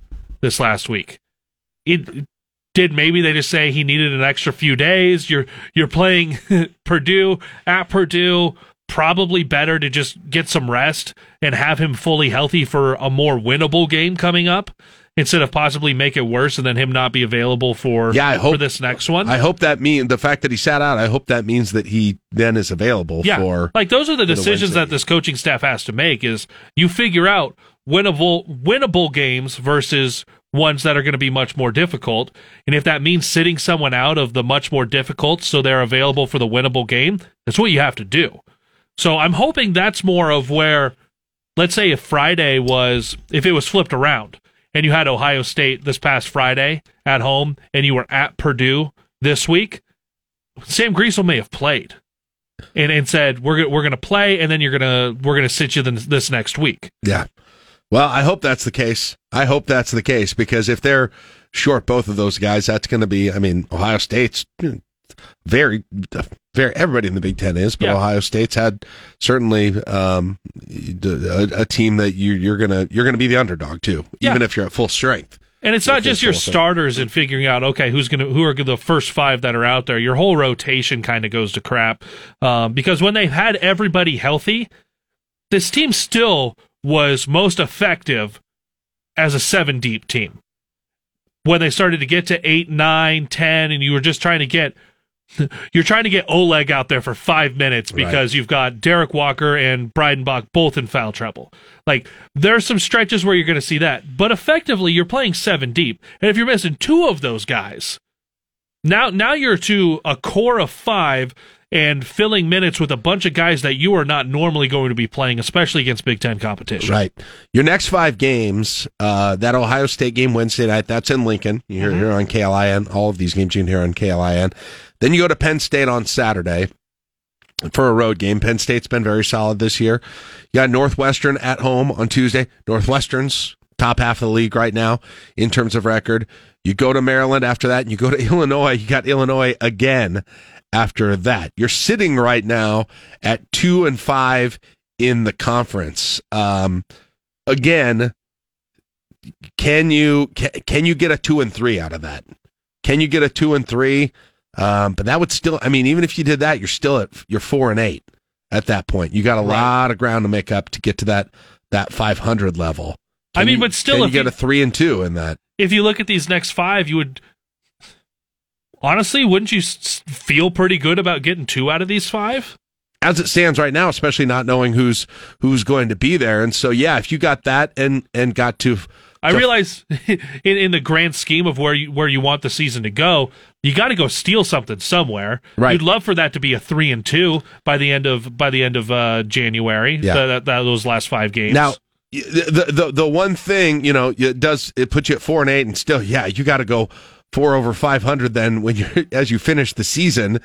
this last week. It did maybe they just say he needed an extra few days. You're you're playing Purdue at Purdue. Probably better to just get some rest and have him fully healthy for a more winnable game coming up. instead of possibly make it worse and then him not be available for
Yeah, I hope-
for this next one.
I hope that mean the fact that he sat out. I hope that means that he then is available
yeah,
for
like those are the
for the
decisions that this coaching staff has to make. Is you figure out winnable winnable games versus ones that are going to be much more difficult, and if that means sitting someone out of the much more difficult so they're available for the winnable game, that's what you have to do. So I'm hoping that's more of where, let's say, if Friday was if it was flipped around and you had Ohio State this past Friday at home and you were at Purdue this week, Sam Griesel may have played and, and said we're we're going to play and then you're going to we're going to sit you this next week.
Yeah. Well, I hope that's the case. I hope that's the case because if they're short both of those guys, that's going to be. I mean, Ohio State's very, very. Everybody in the Big Ten is, but
Yeah.
Ohio State's had certainly um, a, a team that you, you're gonna you're gonna be the underdog too, even if you're at full strength.
And it's not just your starters and figuring out okay who's gonna who are the first five that are out there. Your whole rotation kind of goes to crap um, because when they've had everybody healthy, this team still was most effective as a seven deep team. When they started to get to eight, nine, ten, and you were just trying to get you're trying to get Oleg out there for five minutes because you've got Derrick Walker and Breidenbach both in foul trouble. Like there's some stretches where you're going to see that, but effectively you're playing seven deep, and if you're missing two of those guys, now now you're to a core of five and filling minutes with a bunch of guys that you are not normally going to be playing, especially against Big Ten competition.
Right. Your next five games, uh, that Ohio State game Wednesday night, that's in Lincoln. You hear
Mm-hmm.
here on KLIN. All of these games you can hear on KLIN. Then you go to Penn State on Saturday for a road game. Penn State's been very solid this year. You got Northwestern at home on Tuesday. Northwestern's top half of the league right now in terms of record. You go to Maryland after that, and you go to Illinois. You got Illinois again after that. You're sitting right now at two and five in the conference. Um, again, can you can, can you get a two and three out of that? Can you get a two and three? Um, but that would still, I mean, even if you did that, you're still at you're four and eight at that point. You got a lot of ground to make up to get to that that 500 level.
I mean,
you-
but still,
can you
if
get a three and two in that.
If you look at these next five, you would honestly wouldn't you feel pretty good about getting two out of these five?
as it stands right now, especially not knowing who's who's going to be there. And so, yeah, if you got that and and got to,
I realize in, in the grand scheme of where you where you want the season to go, you got to go steal something somewhere.
Right.
You'd love for that to be a three and two by the end of by the end of uh, January.
Yeah.
the- that- those last five games.
now. The, the the one thing you know it does it puts you at four and eight and still yeah you got to go four over five hundred then when you as you finish the season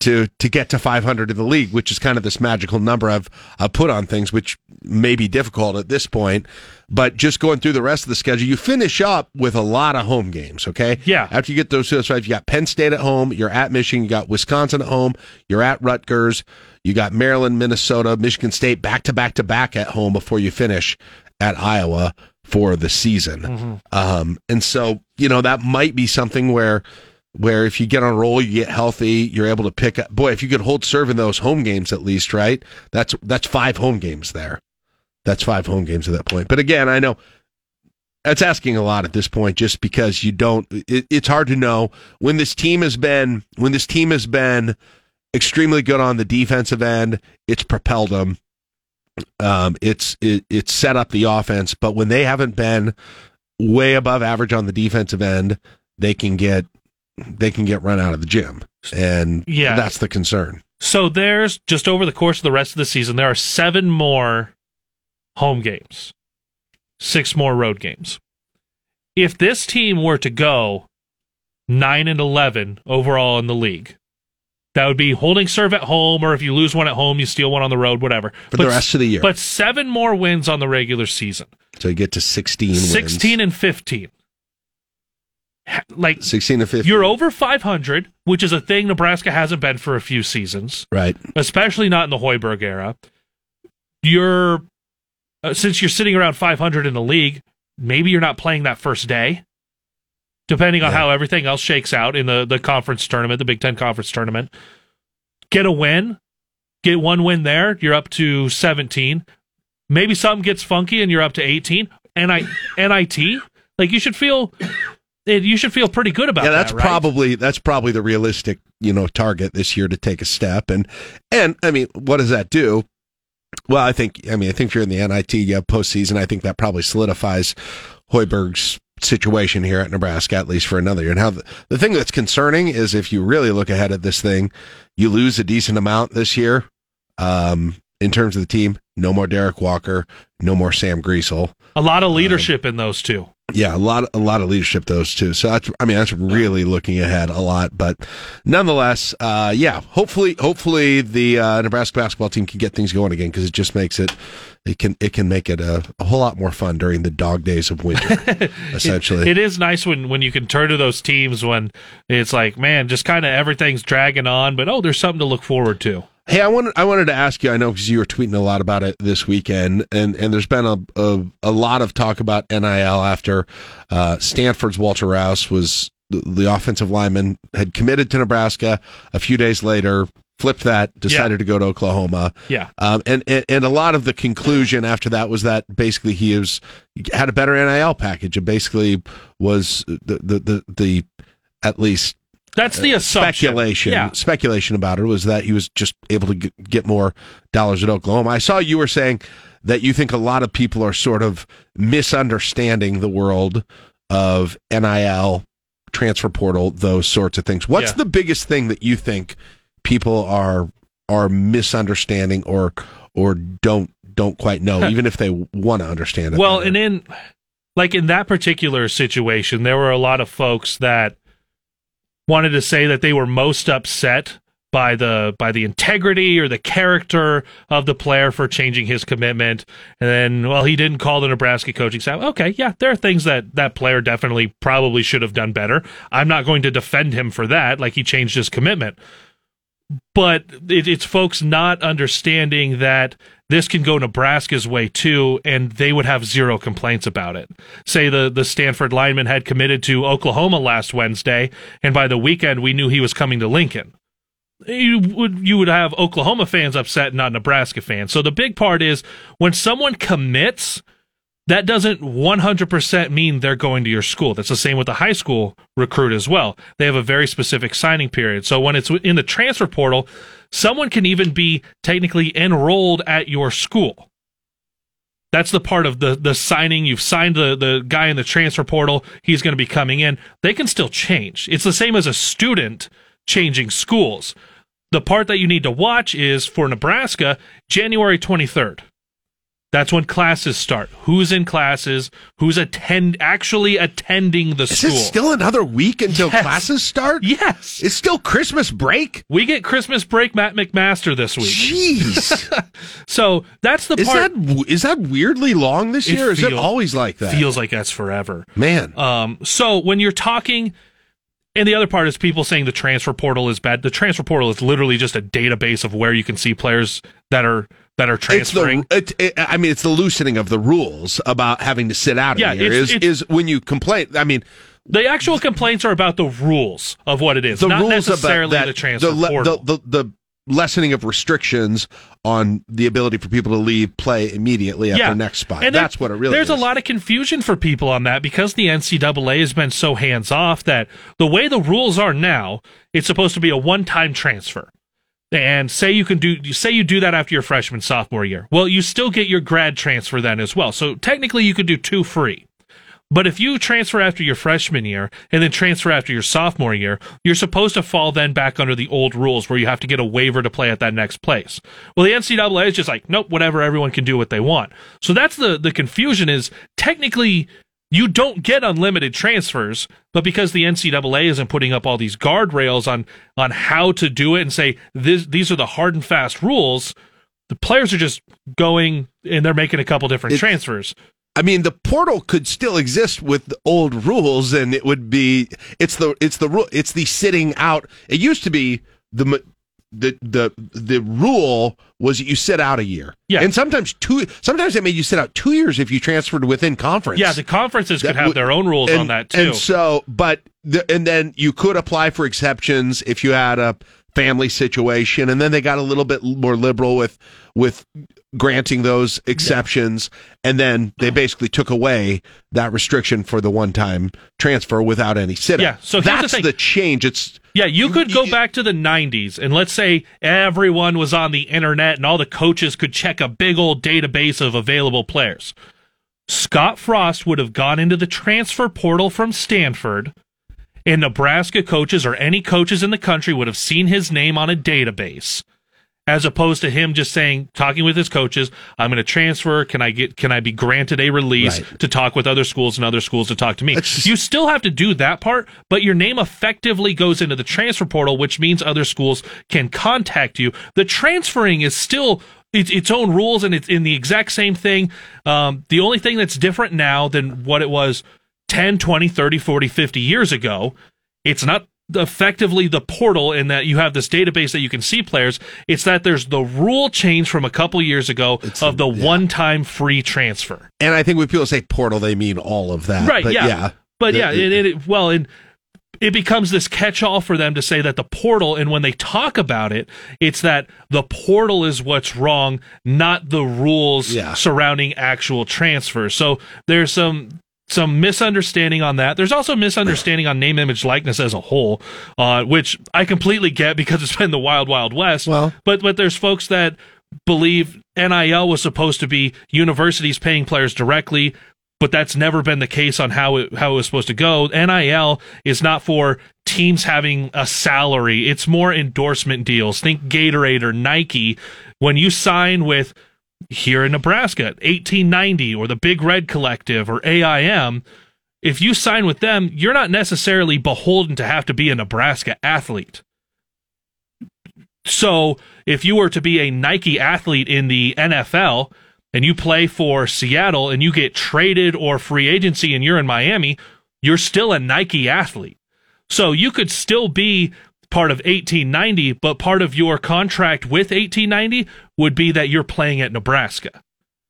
to to get to five hundred in the league which is kind of this magical number I've I've put on things which may be difficult at this point but just going through the rest of the schedule you finish up with a lot of home games okay
Yeah.
after you get those those five you got Penn State at home you're at Michigan you got Wisconsin at home you're at Rutgers you got Maryland Minnesota Michigan State back to back to back at home before you finish at Iowa for the season. Um, and so, you know, that might be something where, where if you get on a roll, you get healthy, you're able to pick up, boy, if you could hold serve in those home games at least, right? That's, that's five home games there. That's five home games at that point. But again, I know that's asking a lot at this point just because you don't, it, it's hard to know when this team has been, when this team has been extremely good on the defensive end, it's propelled them um, it's it, it's set up the offense, but when they haven't been way above average on the defensive end, they can get they can get run out of the gym, and
Yeah.
that's the concern.
So there's just over the course of the rest of the season, there are seven more home games, six more road games. If this team were to go nine and eleven overall in the league, that would be holding serve at home, or if you lose one at home, you steal one on the road, whatever.
For the rest of the year.
But seven more wins on the regular season,
So you get to sixteen, wins.
sixteen and fifteen. Like
sixteen to fifteen.
you're over 500, which is a thing Nebraska hasn't been for a few seasons
right.
especially not in the Hoiberg era. You're uh, since you're sitting around 500 in the league, maybe you're not playing that first day, depending on
Yeah.
how everything else shakes out in the the conference tournament, the Big Ten conference tournament. Get a win, get one win there, you're up to 17. Maybe something gets funky and you're up to 18. NI, NIT, Like you should feel you should feel pretty good about
yeah, that's
that, right?
probably that's probably the realistic you know target this year to take a step and and I mean what does that do? Well, I think I mean I think if you're in the NIT, you have postseason. I think that probably solidifies Hoiberg's situation here at Nebraska at least for another year. And how the, the thing that's concerning is if you really look ahead at this thing, you lose a decent amount this year. Um, in terms of the team, no more Derrick Walker, no more Sam Griesel.
A lot of leadership in those two.
Yeah, a lot, a lot of leadership those two. So that's, I mean, that's really looking ahead a lot. But nonetheless, uh, yeah, hopefully, hopefully the uh, Nebraska basketball team can get things going again because it just makes it, it can, it can make it a, a whole lot more fun during the dog days of winter. essentially,
it, it is nice when when you can turn to those teams when it's like, man, just kind of everything's dragging on, but oh, there's something to look forward to.
Hey, I wanted I wanted to ask you. I know because you were tweeting a lot about it this weekend, and and there's been a a, a lot of talk about NIL after uh, Stanford's Walter Rouse was the, the offensive lineman had committed to Nebraska. A few days later, flipped that, decided
Yeah.
to go to Oklahoma.
Yeah.
Um, and, and and a lot of the conclusion after that was that basically he was had a better NIL package. and basically was the the the, the at least
That's the uh, assumption.
speculation
Yeah.
speculation about it was that he was just able to get, get more dollars at Oklahoma. I saw you were saying that you think a lot of people are sort of misunderstanding the world of NIL, transfer portal, those sorts of things. What's
Yeah.
the biggest thing that you think people are are misunderstanding or or don't don't quite know, even if they want to understand it?
Well,
better?
and in like in that particular situation, there were a lot of folks that wanted to say that they were most upset by the by the integrity or the character of the player for changing his commitment. And then well he didn't call the Nebraska coaching staff. Okay yeah there are things that that player definitely probably should have done better. I'm not going to defend him for that like he changed his commitment. But it, it's folks not understanding that this can go Nebraska's way too, and they would have zero complaints about it. Say the the Stanford lineman had committed to Oklahoma last Wednesday, and by the weekend we knew he was coming to Lincoln. You would you would have Oklahoma fans upset, not Nebraska fans. So the big part is when someone commits, that doesn't 100% mean they're going to your school. That's the same with the high school recruit as well. They have a very specific signing period. So when it's in the transfer portal, someone can even be technically enrolled at your school. That's the part of the the signing. You've signed the the guy in the transfer portal. He's going to be coming in. They can still change. It's the same as a student changing schools. The part that you need to watch is for Nebraska, January 23rd. That's when classes start. Who's in classes? Who's attend actually attending the
Is
school?
it still another week until
Yes.
classes start?
Yes.
It's still Christmas break?
We get Christmas break Matt McMaster this week.
Jeez.
so that's the
Is
part
that is that weirdly long this
It
year? or is it always like that?
feels like that's forever.
Man.
Um, so when you're talking, and the other part is people saying the transfer portal is bad. The transfer portal is literally just a database of where you can see players that are that are
It's
transferring.
the, it, it, I mean, it's the loosening of the rules about having to sit out
Yeah,
year.
it's-
Is
it's-
is when you complain? I mean,
the actual complaints are about the rules of what it is,
the
not
rules
necessarily
about that,
the transfer
the,
portal.
The, the, the lessening of restrictions on the ability for people to leave play immediately at their next spot.
And there-
That's what it really is.
There's
is.
a lot of confusion for people on that because the NCAA has been so hands off that the way the rules are now, it's supposed to be a one time transfer. And say you can do say you do that after your freshman sophomore year. Well, you still get your grad transfer then as well. So technically you could do two free. But if you transfer after your freshman year and then transfer after your sophomore year, you're supposed to fall then back under the old rules where you have to get a waiver to play at that next place. Well, the NCAA is just like, nope, whatever, everyone can do what they want. So that's the, the confusion is technically you don't get unlimited transfers, but because the NCAA isn't putting up all these guardrails on, on how to do it and say this, these are the hard and fast rules, the players are just going and they're making a couple different transfers.
I mean, the portal could still exist with the old rules, and it would be it's the it's the rule it's the sitting out. It used to be the the the the rule was that you sit out a year,
Yeah.
and sometimes two. Sometimes they made you sit out two years if you transferred within conference.
Yeah, the conferences could have their own rules
and,
on that too.
And so, but the, and then you could apply for exceptions if you had a family situation, and then they got a little bit more liberal with with granting those exceptions, and then they basically took away that restriction for the one time transfer without any sit
Yeah, so here's the
that's the change. It's
Yeah, you could go back to the 90s and let's say everyone was on the internet and all the coaches could check a big old database of available players. Scott Frost would have gone into the transfer portal from Stanford, and Nebraska coaches or any coaches in the country would have seen his name on a database. As opposed to him just saying, talking with his coaches, I'm going to transfer. Can I get? Can I be granted a release
Right.
to talk with other schools and other schools to talk to me? you still have to do that part, but your name effectively goes into the transfer portal, which means other schools can contact you. The transferring is still its, its own rules and it's in the exact same thing. Um, the only thing that's different now than what it was 10, 20, 30, 40, 50 years ago, it's not effectively the portal in that you have this database that you can see players. It's that there's the rule change from a couple years ago of the one time free transfer.
and I think when people say portal, they mean all of that.
Right.
But
yeah.
yeah.
But
The-
yeah, it, it, it- well, and it becomes this catch-all for them to say that the portal, and when they talk about it, it's that the portal is what's wrong, not the rules surrounding actual transfers. So there's some some misunderstanding on that. There's also misunderstanding on name, image, likeness as a whole, uh, which I completely get because it's been the wild, wild west. Well, but but there's folks that believe NIL was supposed to be universities paying players directly, but that's never been the case on how it how it was supposed to go. NIL is not for teams having a salary; it's more endorsement deals. Think Gatorade or Nike. When you sign with here in Nebraska, 1890 or the Big Red Collective or AIM, if you sign with them, you're not necessarily beholden to have to be a Nebraska athlete. So if you were to be a Nike athlete in the NFL and you play for Seattle and you get traded or free agency and you're in Miami, you're still a Nike athlete. So you could still be part of 1890, but part of your contract with 1890 would be that you're playing at Nebraska.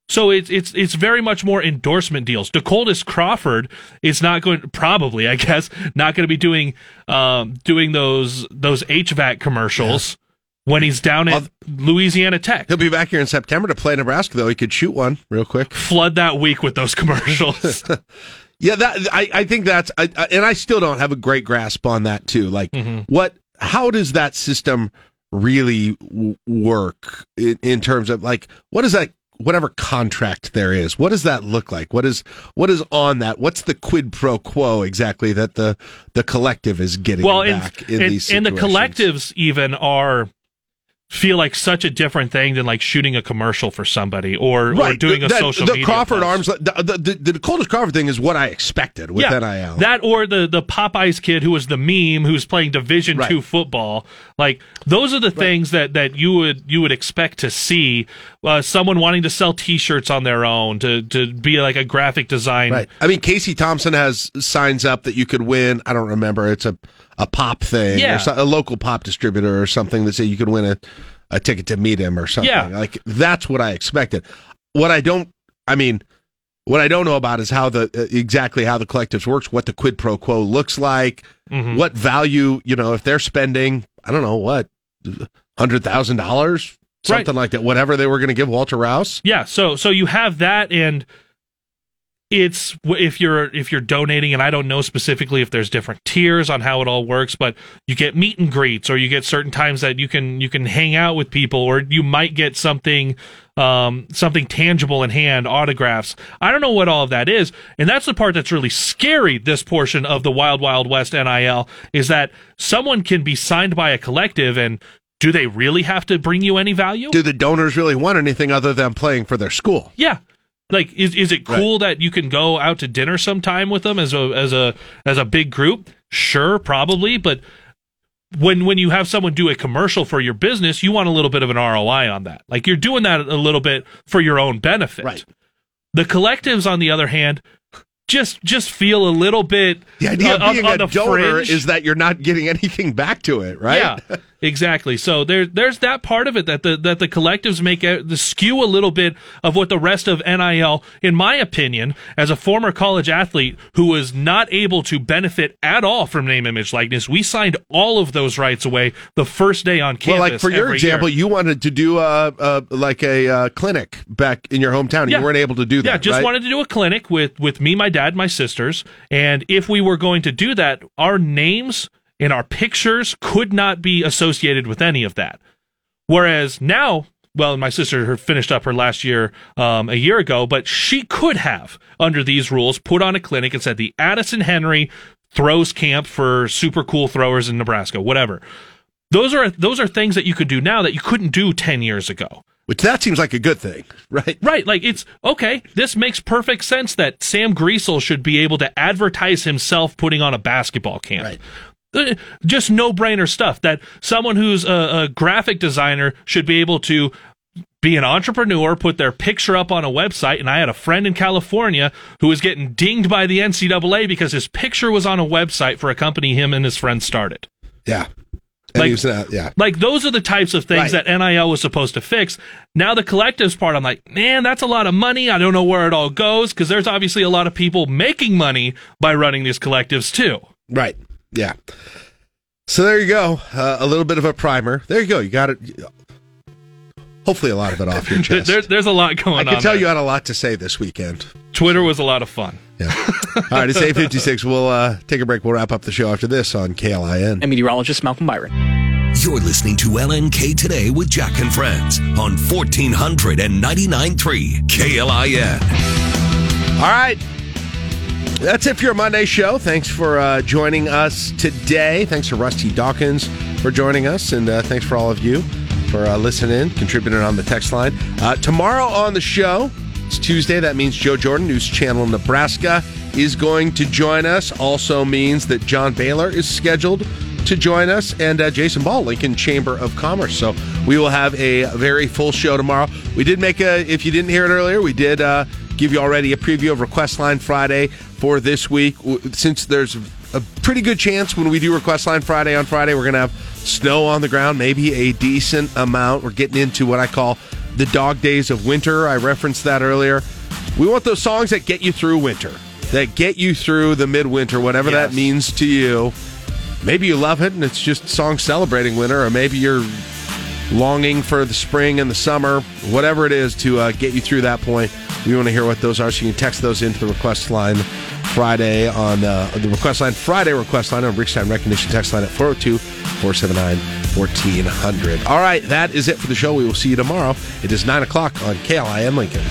So it's it's it's very much more endorsement deals. Dakotas Crawford is not going probably, I guess, not going to be doing um, doing those those HVAC commercials when he's down at Louisiana Tech.
He'll be back here in September to play Nebraska, though. He could shoot one real quick.
Flood that week with those commercials.
Yeah, that I, I think that's, I, I- and I still don't have a great grasp on that too. Like, what, how does that system really w- work in, in terms of like, what is that, whatever contract there is, what does that look like? What is, what is on that? What's the quid pro quo exactly that the, the collective is getting
well, and,
back in
and,
these
and the collectives even are feel like such a different thing than like shooting a commercial for somebody or, or doing
the,
a
that-
social
the
media
Crawford
post.
arms, the, the, the, the Dakotas Crawford thing is what I expected with
yeah,
NIL.
That or the the Popeyes kid who was the meme who's playing Division two football. Like those are the things that that you would you would expect to see. Uh, someone wanting to sell T-shirts on their own to to be like a graphic design.
Right. I mean, Casey Thompson has signs up that you could win. I don't remember. It's a, a pop thing,
Yeah.
or so, a local pop distributor or something that say you could win a, a ticket to meet him or something.
Yeah.
Like that's what I expected. What I don't, I mean, what I don't know about is how the uh, exactly how the collectives works, what the quid pro quo looks like,
Mhm.
what value you know if they're spending. I don't know what hundred thousand dollars, something like that. Whatever they were going to give Walter Rouse.
Yeah, so so you have that and it's if you're if you're donating and I don't know specifically if there's different tiers on how it all works but you get meet and greets or you get certain times that you can you can hang out with people or you might get something um something tangible in hand autographs I don't know what all of that is and that's the part that's really scary this portion of the wild wild west NIL is that someone can be signed by a collective and do they really have to bring you any value
Do the donors really want anything other than playing for their school?
yeah. Like is is it cool that you can go out to dinner sometime with them as a as a as a big group? Sure, probably, but when when you have someone do a commercial for your business, you want a little bit of an ROI on that. Like you're doing that a little bit for your own benefit. Right. The collectives on the other hand just just feel a little bit
The idea of
on-
being
on
a
the
donor
fringe.
is that you're not getting anything back to it, right?
Yeah. exactly. So there, there's that part of it that the that the collectives make a, the skew a little bit of what the rest of NIL, in my opinion, as a former college athlete who was not able to benefit at all from name, image, likeness, we signed all of those rights away the first day on campus.
Well, like for your example,
year.
you wanted to do a, a like a uh, clinic back in your hometown.
Yeah.
You weren't able to do that.
Yeah, just
right?
wanted to do a clinic with with me, my dad, my sisters, and if we were going to do that, our names and our pictures could not be associated with any of that. Whereas now, well, my sister her finished up her last year um, a year ago, but she could have, under these rules, put on a clinic and said the Addison Henry throws camp for super cool throwers in Nebraska, whatever. Those are those are things that you could do now that you couldn't do ten years ago.
Which that seems like a good thing, right?
Right. Like it's okay. This makes perfect sense that Sam Griesel should be able to advertise himself putting on a basketball camp.
Right.
Just no brainer stuff that someone who's a, a graphic designer should be able to be an entrepreneur, put their picture up on a website. And I had a friend in California who was getting dinged by the NCAA because his picture was on a website for a company him and his friend started.
Yeah. And
Like-
was, uh, yeah.
Like those are the types of things
Right.
that NIL was supposed to fix. Now the collectives part, I'm like, man, that's a lot of money. I don't know where it all goes because there's obviously a lot of people making money by running these collectives too.
Right. Yeah. So there you go. Uh, a little bit of a primer. There you go. You got it. Hopefully, a lot of it off your chest.
there- there's a lot going on.
I
on.
can tell
there.
you had a lot to say this weekend.
Twitter was a lot of fun.
Yeah. All right, it's 856. We'll uh, take a break. We'll wrap up the show after this on KLIN.
And meteorologist Malcolm Byron.
You're listening to LNK Today with Jack and Friends on 1499.3 KLIN.
All right. That's it for your Monday show. Thanks for uh, joining us today. Thanks to Rusty Dawkins for joining us. And uh, thanks for all of you for uh, listening, in, contributing on the text line. Uh, tomorrow on the show, it's Tuesday. That means Joe Jordan, News Channel Nebraska, is going to join us. Also means that John Baylor is scheduled to join us and uh, Jason Ball, Lincoln Chamber of Commerce. So we will have a very full show tomorrow. We did make a, if you didn't hear it earlier, we did uh, give you already a preview of Request Line Friday for this week. Since there's a pretty good chance when we do Request Line Friday on Friday, we're going to have snow on the ground, maybe a decent amount. We're getting into what I call the dog days of winter. I referenced that earlier. We want those songs that get you through winter, that get you through the midwinter, whatever that means to you. Maybe you love it and it's just songs celebrating winter, or maybe you're longing for the spring and the summer, whatever it is to uh, get you through that point. We want to hear what those are, so you can text those into the request line Friday on uh, the request line Friday request line on Brickstown Recognition text line at 402 479 1400. All right, that is it for the show. We will see you tomorrow. It is 9 o'clock on KLIN Lincoln.